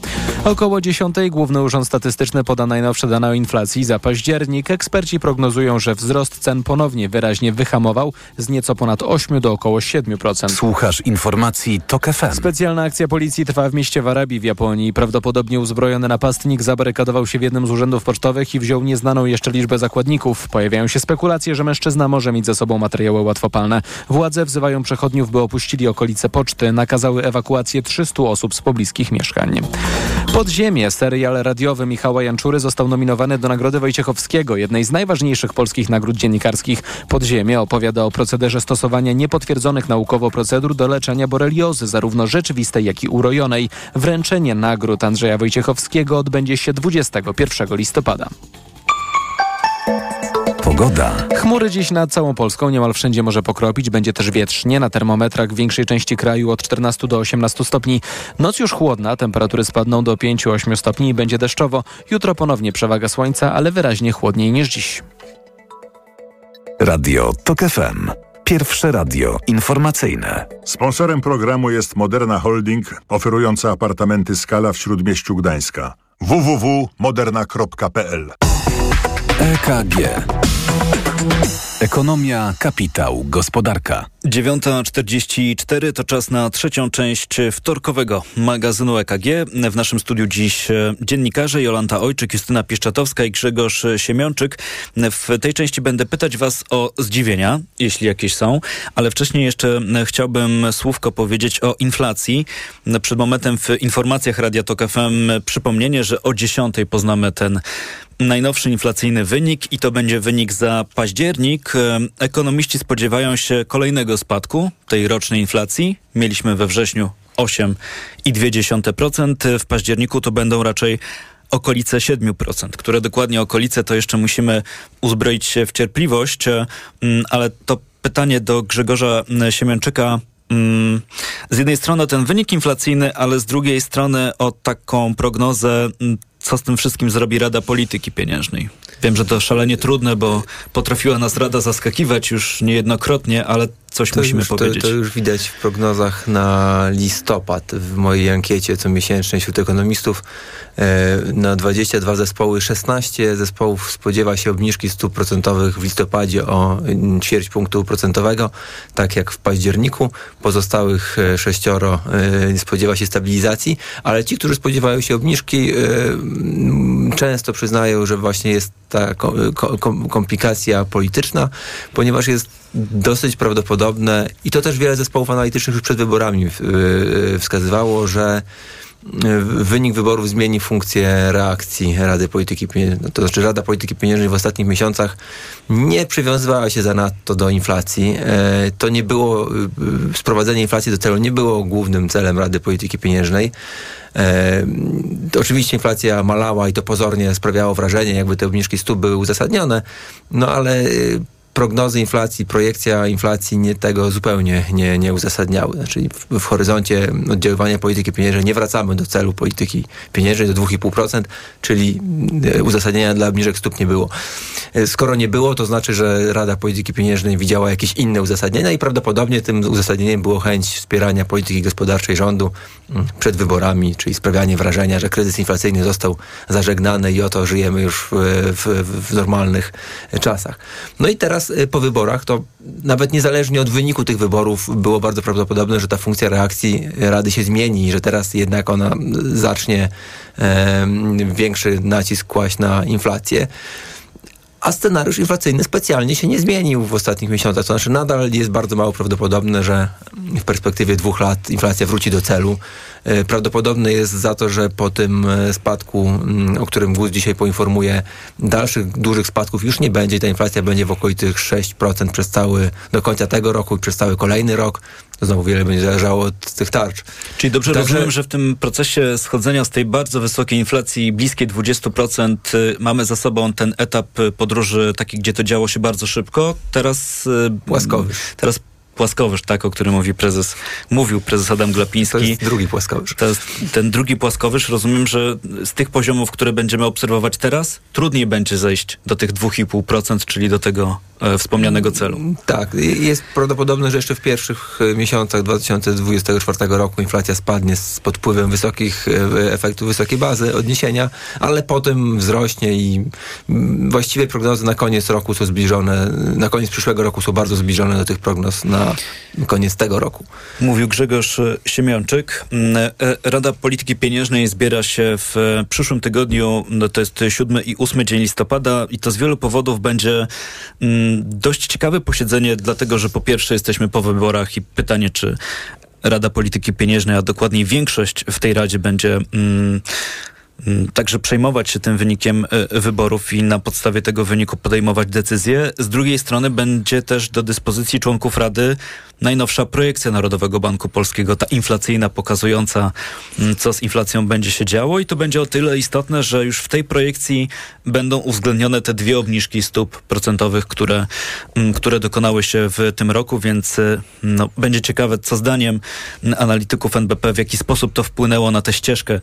Około 10 Główny Urząd Statystyczny poda najnowsze dane o inflacji za październik. Eksperci prognozują, że wzrost cen ponownie wyraźnie wyhamował z nieco ponad 8 do około 7%. Słuchasz informacji TOK FM. Specjalna akcja policji trwa w mieście Warabi w Japonii. Prawdopodobnie uzbrojony napastnik zabarykadował się w jednym z urzędów pocztowych i wziął nieznaną jeszcze liczbę zakładników. Pojawiają się spekulacje, że mężczyzna może mieć ze sobą materiały łatwopalne. Władze wzywają przechodniów, by opuścili okolice poczty. Nakazały ewakuację 300 osób z pobliskich mieszkań. Podziemie, serial radiowy Michała Janczury został nominowany do Nagrody Wojciechowskiego, jednej z najważniejszych polskich nagród dziennikarskich. Podziemie opowiada o procederze stosowania niepotwierdzonych naukowo procedur do leczenia boreliozy, zarówno rzeczywistej, jak i urojonej. Wręczenie nagród Andrzeja Wojciechowskiego odbędzie się 21 listopada. Pogoda. Chmury dziś nad całą Polską niemal wszędzie może pokropić. Będzie też wietrznie. Na termometrach w większej części kraju od 14 do 18 stopni. Noc już chłodna, temperatury spadną do 5-8 stopni i będzie deszczowo. Jutro ponownie przewaga słońca, ale wyraźnie chłodniej niż dziś. Radio TOK FM. Pierwsze radio informacyjne. Sponsorem programu jest Moderna Holding, oferująca apartamenty Skala w Śródmieściu Gdańska. www.moderna.pl EKG. Ekonomia, kapitał, gospodarka. 9.44 to czas na trzecią część wtorkowego magazynu EKG. W naszym studiu dziś e, dziennikarze Jolanta Ojczyk, Justyna Pieszczatowska i Grzegorz Siemiączyk. W tej części będę pytać Was o zdziwienia, jeśli jakieś są, ale wcześniej jeszcze chciałbym słówko powiedzieć o inflacji. Przed momentem w informacjach Radia Tok FM przypomnienie, że o 10 poznamy ten najnowszy inflacyjny wynik i to będzie wynik za październik. Ekonomiści spodziewają się kolejnego spadku tej rocznej inflacji. Mieliśmy we wrześniu 8,2%. W październiku to będą raczej okolice 7%. Które dokładnie okolice to jeszcze musimy uzbroić się w cierpliwość, ale to pytanie do Grzegorza Siemianczyka z jednej strony ten wynik inflacyjny, ale z drugiej strony o taką prognozę co z tym wszystkim zrobi Rada Polityki Pieniężnej. Wiem, że to szalenie trudne, bo potrafiła nas Rada zaskakiwać już niejednokrotnie, ale coś to musimy już, powiedzieć. To, to, już widać w prognozach na listopad w mojej ankiecie comiesięcznej wśród ekonomistów. E, na 22 zespoły 16 zespołów spodziewa się obniżki stóp procentowych w listopadzie o ćwierć punktu procentowego, tak jak w październiku. Pozostałych e, sześcioro e, spodziewa się stabilizacji, ale ci, którzy spodziewają się obniżki, często przyznają, że właśnie jest ta komplikacja polityczna, ponieważ jest dosyć prawdopodobne i to też wiele zespołów analitycznych już przed wyborami wskazywało, że wynik wyborów zmieni funkcję reakcji Rady Polityki Pieniężnej. To znaczy Rada Polityki Pieniężnej w ostatnich miesiącach nie przywiązywała się zanadto do inflacji. To nie było, sprowadzenie inflacji do celu nie było głównym celem Rady Polityki Pieniężnej. E, oczywiście inflacja malała i to pozornie sprawiało wrażenie, jakby te obniżki stóp były uzasadnione, no ale prognozy inflacji, projekcja inflacji nie tego zupełnie nie, nie uzasadniały. Znaczy w, w horyzoncie oddziaływania polityki pieniężnej nie wracamy do celu polityki pieniężnej do 2,5%, czyli e, uzasadnienia dla obniżek stóp nie było. E, skoro nie było, to znaczy, że Rada Polityki Pieniężnej widziała jakieś inne uzasadnienia i prawdopodobnie tym uzasadnieniem było chęć wspierania polityki gospodarczej rządu mm, przed wyborami, czyli sprawianie wrażenia, że kryzys inflacyjny został zażegnany i oto żyjemy już w, w, w normalnych czasach. No i teraz teraz y, po wyborach, to nawet niezależnie od wyniku tych wyborów było bardzo prawdopodobne, że ta funkcja reakcji Rady się zmieni że teraz jednak ona zacznie e, większy nacisk kłaść na inflację a scenariusz inflacyjny specjalnie się nie zmienił w ostatnich miesiącach. To znaczy nadal jest bardzo mało prawdopodobne, że w perspektywie dwóch lat inflacja wróci do celu. E, prawdopodobne jest za to, że po tym e, spadku, mm, o którym GUS dzisiaj poinformuje, dalszych dużych spadków już nie będzie. Ta inflacja będzie w okolicach 6% przez cały, do końca tego roku i przez cały kolejny rok. To znowu wiele będzie zależało od tych tarcz. Czyli dobrze Także... rozumiem, że w tym procesie schodzenia z tej bardzo wysokiej inflacji, bliskiej 20%, y, mamy za sobą ten etap podróży taki, gdzie to działo się bardzo szybko. Teraz... Łaskowy. Teraz płaskowyż, tak, o którym mówi prezes, mówił prezes Adam Glapiński. To jest drugi płaskowyż. Jest ten drugi płaskowyż, rozumiem, że z tych poziomów, które będziemy obserwować teraz, trudniej będzie zejść do tych 2,5%, czyli do tego wspomnianego celu. Tak, jest prawdopodobne, że jeszcze w pierwszych miesiącach 2024 roku inflacja spadnie z pod wpływem wysokich efektów wysokiej bazy odniesienia, ale potem wzrośnie i mm, właściwie prognozy na koniec roku są zbliżone, na koniec przyszłego roku są bardzo zbliżone do tych prognoz na koniec tego roku. Mówił Grzegorz Siemiączyk. Mm, e, Rada Polityki Pieniężnej zbiera się w przyszłym tygodniu, no to jest 7 i 8 dzień listopada i to z wielu powodów będzie mm, dość ciekawe posiedzenie, dlatego że po pierwsze jesteśmy po wyborach i pytanie, czy Rada Polityki Pieniężnej, a dokładniej większość w tej Radzie będzie mm, także przejmować się tym wynikiem e, wyborów i na podstawie tego wyniku podejmować decyzje. Z drugiej strony będzie też do dyspozycji członków Rady najnowsza projekcja Narodowego Banku Polskiego, ta inflacyjna, pokazująca, co z inflacją będzie się działo. I to będzie o tyle istotne, że już w tej projekcji będą uwzględnione te dwie obniżki stóp procentowych, które, które dokonały się w tym roku, więc y, no, będzie ciekawe, co zdaniem analityków NBP, w jaki sposób to wpłynęło na tę ścieżkę y,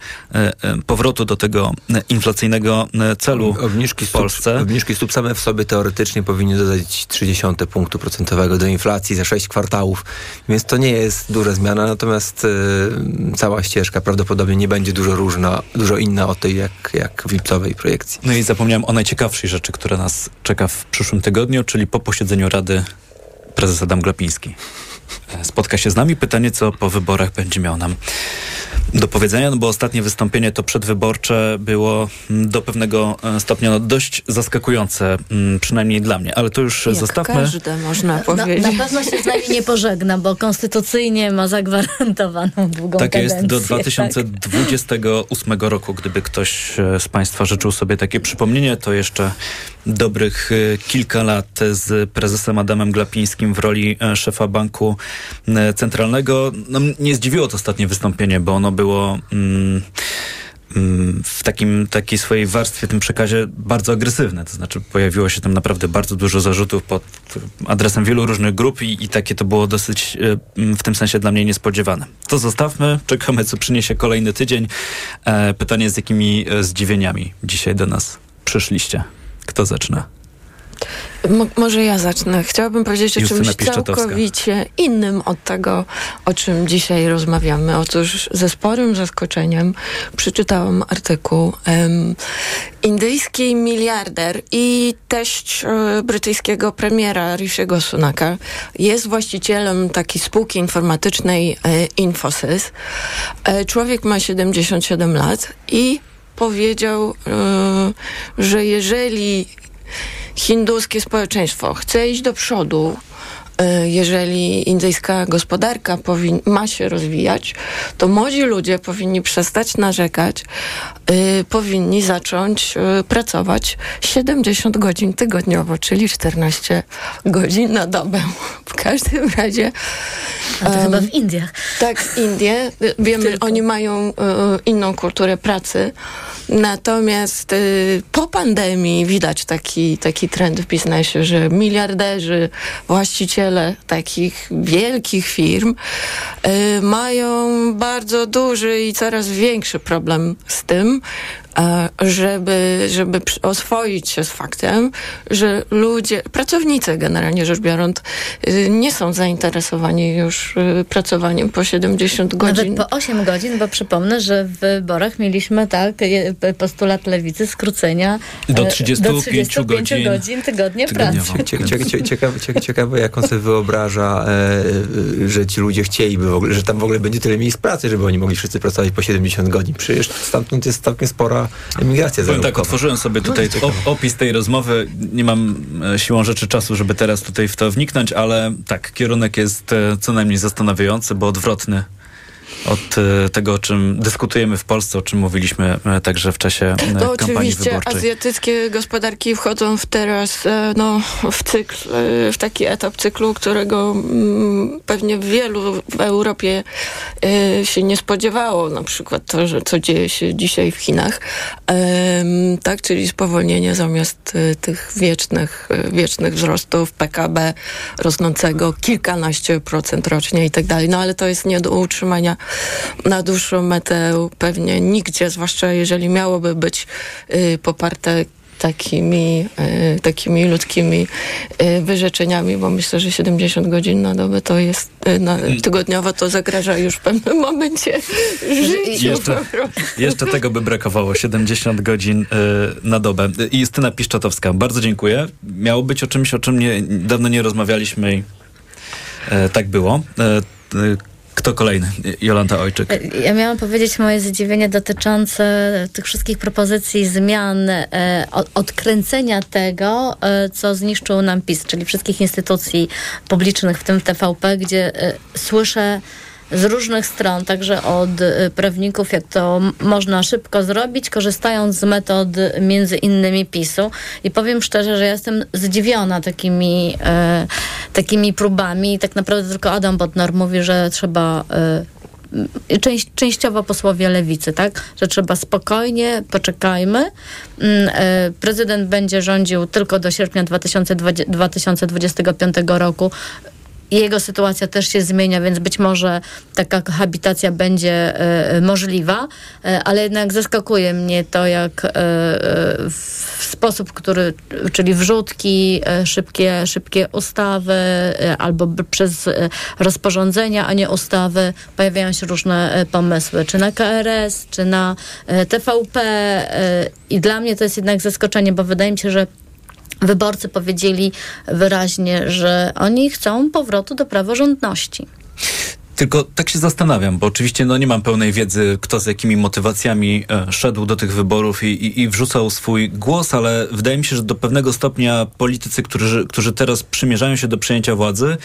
powrotu do tego inflacyjnego celu obniżki w Polsce. Stóp, obniżki stóp same w sobie teoretycznie powinny dodać 30 punktu procentowego do inflacji za 6 kwartałów więc to nie jest duża zmiana, natomiast y, cała ścieżka prawdopodobnie nie będzie dużo różna, dużo inna od tej jak, jak w lipcowej projekcji. No i zapomniałem o najciekawszej rzeczy, która nas czeka w przyszłym tygodniu, czyli po posiedzeniu Rady prezes Adam Glapiński e, spotka się z nami. Pytanie, co po wyborach będzie miał nam do powiedzenia, no bo ostatnie wystąpienie to przedwyborcze było mm, do pewnego e, stopnia no, dość zaskakujące, mm, przynajmniej dla mnie, ale to już Jak zostawmy. każde można powiedzieć. Na, na pewno się z nami nie pożegna, bo konstytucyjnie ma zagwarantowaną długą Tak kadencję. jest do 2028 tak. roku, gdyby ktoś e, z Państwa życzył sobie takie przypomnienie, to jeszcze dobrych e, kilka lat z prezesem Adamem Glapińskim w roli szefa Banku Centralnego. No, nie zdziwiło to ostatnie wystąpienie, bo ono było mm, mm, w takim, takiej swojej warstwie, tym przekazie bardzo agresywne. To znaczy pojawiło się tam naprawdę bardzo dużo zarzutów pod adresem wielu różnych grup i, i takie to było dosyć e, w tym sensie dla mnie niespodziewane. To zostawmy, czekamy co przyniesie kolejny tydzień. E, pytanie z jakimi e, zdziwieniami dzisiaj do nas przyszliście? Kto zaczyna? Może ja zacznę. Chciałabym powiedzieć o czymś całkowicie innym od tego, o czym dzisiaj rozmawiamy. Otóż ze sporym zaskoczeniem przeczytałam artykuł um, indyjski miliarder i teść e, brytyjskiego premiera Rishiego Sunaka jest właścicielem takiej spółki informatycznej e, Infosys. E, człowiek ma 77 lat i powiedział, że jeżeli hinduskie społeczeństwo. Chce iść do przodu, jeżeli indyjska gospodarka ma się rozwijać, to młodzi ludzie powinni przestać narzekać, y, powinni zacząć y, pracować 70 godzin tygodniowo, czyli 14 godzin na dobę. W każdym razie. A to um, chyba w Indiach. Tak, Indie. Wiemy, Tylko. oni mają y, inną kulturę pracy. Natomiast y, po pandemii widać taki, taki trend w biznesie, że miliarderzy, właściciele takich wielkich firm y, mają bardzo duży i coraz większy problem z tym, żeby, żeby oswoić się z faktem, że ludzie, pracownicy generalnie rzecz biorąc, y, nie są zainteresowani już y, pracowaniem po 70 godzin. Nawet po 8 godzin, bo przypomnę, że w wyborach mieliśmy tak postulat lewicy skrócenia do 35, do 35 godzin, godzin tygodnia pracy. Ciekawe, ciekawe, jak on sobie wyobraża, e, że ci ludzie chcieliby, w ogóle, że tam w ogóle będzie tyle miejsc pracy, żeby oni mogli wszyscy pracować po 70 godzin. Przecież stamtąd jest całkiem spora emigracja Powiem tak, otworzyłem sobie tutaj no opis tej rozmowy. Nie mam e, siłą rzeczy czasu, żeby teraz tutaj w to wniknąć, ale tak, kierunek jest e, co najmniej zastanawiający, bo odwrotny od e, tego, o czym dyskutujemy w Polsce, o czym mówiliśmy e, także w czasie to kampanii oczywiście wyborczej. azjatyckie gospodarki wchodzą w teraz no, w cykl, w taki etap cyklu, którego mm, pewnie wielu w Europie się nie spodziewało. Na przykład to, że co dzieje się dzisiaj w Chinach. Tak, czyli spowolnienie zamiast tych wiecznych, wiecznych wzrostów PKB rosnącego kilkanaście procent rocznie i tak dalej. No ale to jest nie do utrzymania na dłuższą metę pewnie nigdzie, zwłaszcza jeżeli miałoby być y, poparte takimi, e, takimi ludzkimi e, wyrzeczeniami, bo myślę, że 70 godzin na dobę to jest e, na, tygodniowo to zagraża już w pewnym momencie życiu. Jeszcze, jeszcze tego by brakowało, 70 godzin na dobę. I Justyna Piszczotowska, bardzo dziękuję. Miało być o czymś, o czym nie, dawno nie rozmawialiśmy i tak było. Kto kolejny? Jolanta Ojczyk. Ja miałam powiedzieć moje zdziwienie dotyczące tych wszystkich propozycji zmian, e, odkręcenia tego, e, co zniszczył nam PiS, czyli wszystkich instytucji publicznych, w tym TVP, gdzie e, słyszę z różnych stron, także od y, prawników, jak to można szybko zrobić, korzystając z metod między innymi PiSu. I powiem szczerze, że jestem zdziwiona takimi, e, takimi próbami. Tak naprawdę tylko Adam Botnar mówi, że trzeba e, Część, częściowo posłowie lewicy, tak? Że trzeba spokojnie, poczekajmy. Mm, e, prezydent będzie rządził tylko do sierpnia 2020, 2025 roku jego sytuacja też się zmienia, więc być może taka kohabitacja będzie e, możliwa, e, ale jednak zaskakuje mnie to, jak e, w sposób, który, czyli wrzutki, szybkie, szybkie ustawy albo przez rozporządzenia, a nie ustawy, pojawiają się różne pomysły, czy na KRS, czy na TVP i dla mnie to jest jednak zaskoczenie, bo wydaje mi się, że wyborcy powiedzieli wyraźnie, że oni chcą powrotu do praworządności. Tylko tak się zastanawiam, bo oczywiście no, nie mam pełnej wiedzy, kto z jakimi motywacjami e, szedł do tych wyborów i, i, i, wrzucał swój głos, ale wydaje mi się, że do pewnego stopnia politycy, którzy, którzy teraz przymierzają się do przejęcia władzy,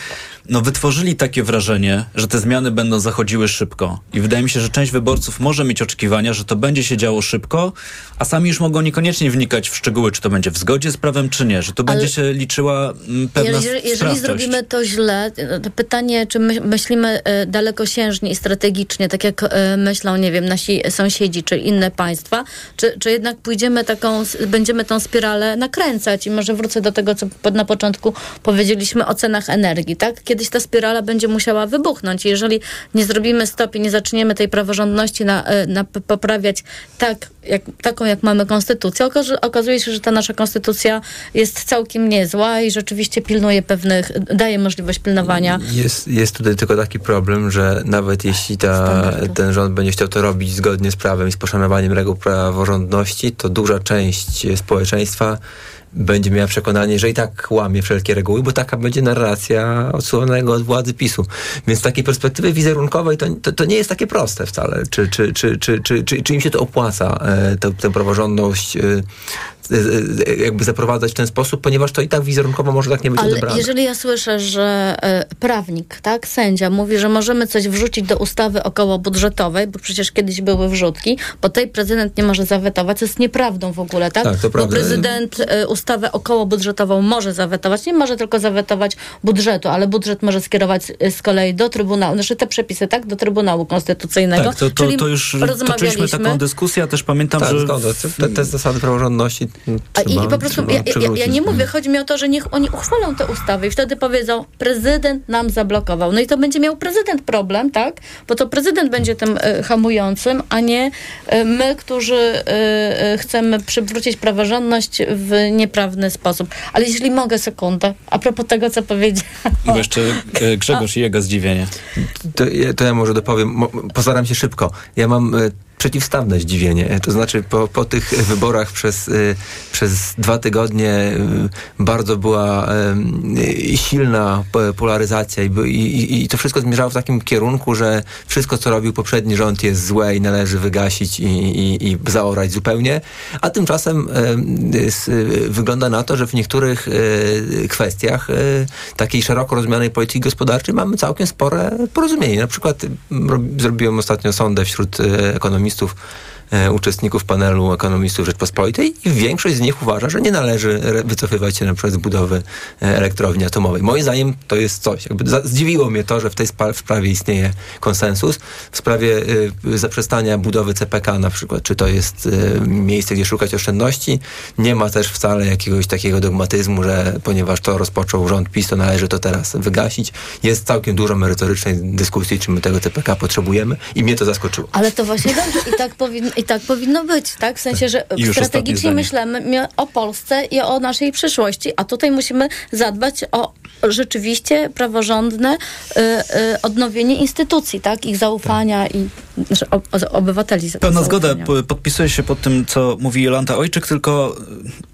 no, wytworzyli takie wrażenie, że te zmiany będą zachodziły szybko. I wydaje mi się, że część wyborców może mieć oczekiwania, że to będzie się działo szybko, a sami już mogą niekoniecznie wnikać w szczegóły, czy to będzie w zgodzie z prawem, czy nie, że to ale będzie się liczyła mm, pewna jeżeli, jeżeli zrobimy to źle, to pytanie, czy my, myślimy y, dalekosiężnie i strategicznie, tak jak y, myślą, nie wiem, nasi sąsiedzi, czy inne państwa, czy, czy jednak pójdziemy taką, będziemy tą spiralę nakręcać i może wrócę do tego, co na początku powiedzieliśmy o cenach energii, tak? kiedyś ta spirala będzie musiała wybuchnąć. Jeżeli nie zrobimy stopy, nie zaczniemy tej praworządności na, e, na poprawiać tak, jak, taką, jak mamy konstytucję, okazuje się, że ta nasza konstytucja jest całkiem niezła i rzeczywiście pilnuje pewnych, daje możliwość pilnowania. Jest, jest tutaj tylko taki problem, że nawet jeśli ta, ten rząd będzie chciał to robić zgodnie z prawem i z poszanowaniem reguł praworządności, to duża część społeczeństwa będzie miała przekonanie, że i tak łamie wszelkie reguły, bo taka będzie narracja odsuwanego od władzy PiSu. Więc z takiej perspektywy wizerunkowej to, to, to nie jest takie proste wcale. Czy, czy, czy, czy, czy, czy, czy im się to opłaca, e, tę, praworządność e, jakby zaprowadzać w ten sposób, ponieważ to i tak wizerunkowo może tak nie być Ale odebrane. jeżeli ja słyszę, że e, prawnik, tak, sędzia mówi, że możemy coś wrzucić do ustawy okołobudżetowej, bo przecież kiedyś były wrzutki, bo tej prezydent nie może zawetować, co jest nieprawdą w ogóle, tak? tak to bo prezydent ustawę okołobudżetową może zawetować, nie może tylko zawetować budżetu, ale budżet może skierować z kolei do Trybunału, znaczy te przepisy, tak, do Trybunału Konstytucyjnego. Tak, to, to, to już toczyliśmy taką dyskusję, też pamiętam, tak, że... Te, te zasady praworządności Trzeba, I, po prostu ja, ja, ja, nie mówię, chodzi mi o to, że niech oni uchwalą te ustawy i wtedy powiedzą, prezydent nam zablokował. No i to będzie miał prezydent problem, tak? Bo to prezydent będzie tym y, hamującym, a nie y, my, którzy y, chcemy przywrócić praworządność w nieprawny sposób. Ale jeśli mogę sekundę, a propos tego, co powiedziałem. Bo jeszcze Grzegorz a, i jego zdziwienie. To, to ja może dopowiem, postaram się szybko. Ja mam przeciwstawne zdziwienie. To znaczy po, po tych wyborach przez, y, przez dwa tygodnie y, bardzo była silna polaryzacja i, i, i to wszystko zmierzało w takim kierunku, że wszystko, co robił poprzedni rząd jest złe i należy wygasić i, i, i zaorać zupełnie. A tymczasem wygląda na to, że w niektórych kwestiach takiej szeroko rozumianej polityki gospodarczej mamy całkiem spore porozumienie. Na przykład zrobiłem ostatnio sondę wśród ekonomistów ekonomistów, e, uczestników panelu ekonomistów Rzeczpospolitej i większość z nich uważa, że nie należy wycofywać się na przykład z budowy e, elektrowni atomowej. Moim zdaniem to jest coś. Jakby zdziwiło mnie to, że w tej sprawie istnieje konsensus. W sprawie y, zaprzestania budowy CPK na przykład, czy to jest miejsce, gdzie szukać oszczędności, nie ma też wcale jakiegoś takiego dogmatyzmu, że ponieważ to rozpoczął rząd PiS, to należy to teraz wygasić. Jest całkiem dużo merytorycznej dyskusji, czy my tego CPK potrzebujemy i mnie to zaskoczyło. Ale to właśnie dobrze i tak powinno I tak powinno być, tak? W sensie, że strategicznie myślimy o Polsce i o naszej przyszłości, a tutaj musimy zadbać o rzeczywiście praworządne y, y, odnowienie instytucji, tak? Ich zaufania i znaczy, obywateli. Pełna zgoda. Podpisuję się pod tym, co mówi Jolanta Ojczyk, tylko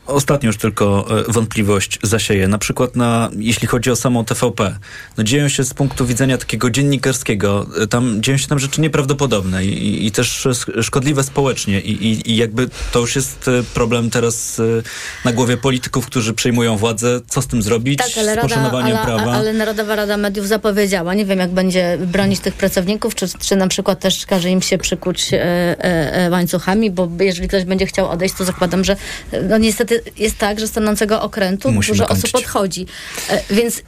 ostatnio już tylko e, wątpliwość zasieje. Na przykład na, jeśli chodzi o samą TVP. No dzieją się z punktu widzenia takiego dziennikarskiego, e, tam dzieją się tam rzeczy nieprawdopodobne i, i też szkodliwe społecznie I, i, i, jakby to już jest e, problem teraz na głowie polityków, którzy przejmują władzę. Co z tym zrobić? Tak, ale, Rada, ale, prawa? ale Narodowa Rada Mediów zapowiedziała. Nie wiem, jak będzie bronić tych pracowników, czy, czy na przykład też każe im się przykuć e, e, łańcuchami, bo jeżeli ktoś będzie chciał odejść, to zakładam, że no niestety jest tak, że stanącego okrętu Musimy dużo kończyć. osób odchodzi. E, więc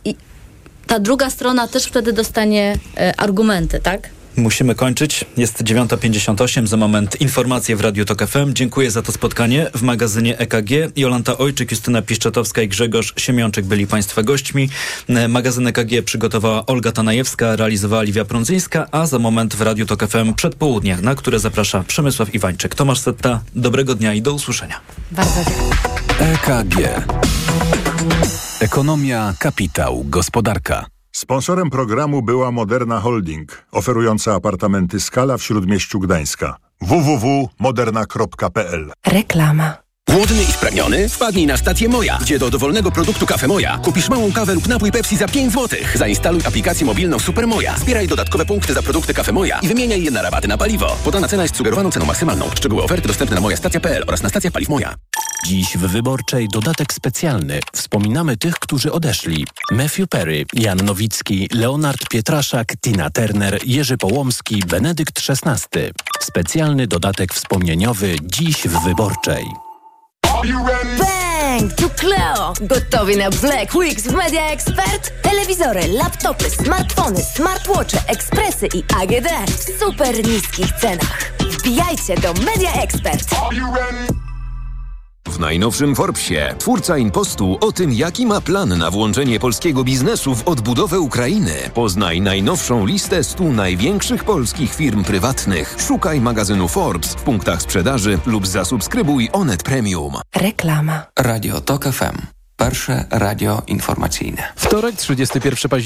ta druga strona też wtedy dostanie e, argumenty, tak? Musimy kończyć. Jest 9.58. Za moment informacje w Radiu Tok FM. Dziękuję za to spotkanie w magazynie EKG. Jolanta Ojczyk, Justyna Piszczatowska i Grzegorz Siemiączek byli Państwa gośćmi. E, magazyn EKG przygotowała Olga Tanajewska, realizowała Liwia Prądzyńska, a za moment w Radiu Tok FM przedpołudnie, na które zaprasza Przemysław Iwańczyk. Tomasz Setta, dobrego dnia i do usłyszenia. Bardzo dziękuję. EKG. Ekonomia, kapitał, gospodarka. Sponsorem programu była Moderna Holding, oferująca apartamenty Skala w Śródmieściu Gdańska. www.moderna.pl Reklama. Głodny i spragniony? Wpadnij na stację Moja, gdzie do dowolnego produktu Kafe Moja kupisz małą kawę lub napój Pepsi za 5 zł. Zainstaluj aplikację mobilną Super Moja. Zbieraj dodatkowe punkty za produkty Kafe Moja i wymieniaj je na rabaty na paliwo. Podana cena jest sugerowaną ceną maksymalną. Szczegóły oferty dostępne na mojastacja.pl oraz na stacjach paliw Moja. Dziś w Wyborczej dodatek specjalny. Wspominamy tych, którzy odeszli. Matthew Perry, Jan Nowicki, Leonard Pietraszak, Tina Turner, Jerzy Połomski, Benedykt XVI. Specjalny dodatek wspomnieniowy dziś w Wyborczej. Bang! Tu Cleo! Gotowi na Black Weeks w Media Expert? Telewizory, laptopy, smartfony, smartwatche, ekspresy i AGD w super niskich cenach. Wbijajcie do Media Expert. W najnowszym Forbesie twórca Impostu o tym, jaki ma plan na włączenie polskiego biznesu w odbudowę Ukrainy. Poznaj najnowszą listę 100 największych polskich firm prywatnych. Szukaj magazynu Forbes w punktach sprzedaży lub zasubskrybuj Onet Premium. Reklama. Radio TOK FM. Pierwsze radio informacyjne. Wtorek, 31 października.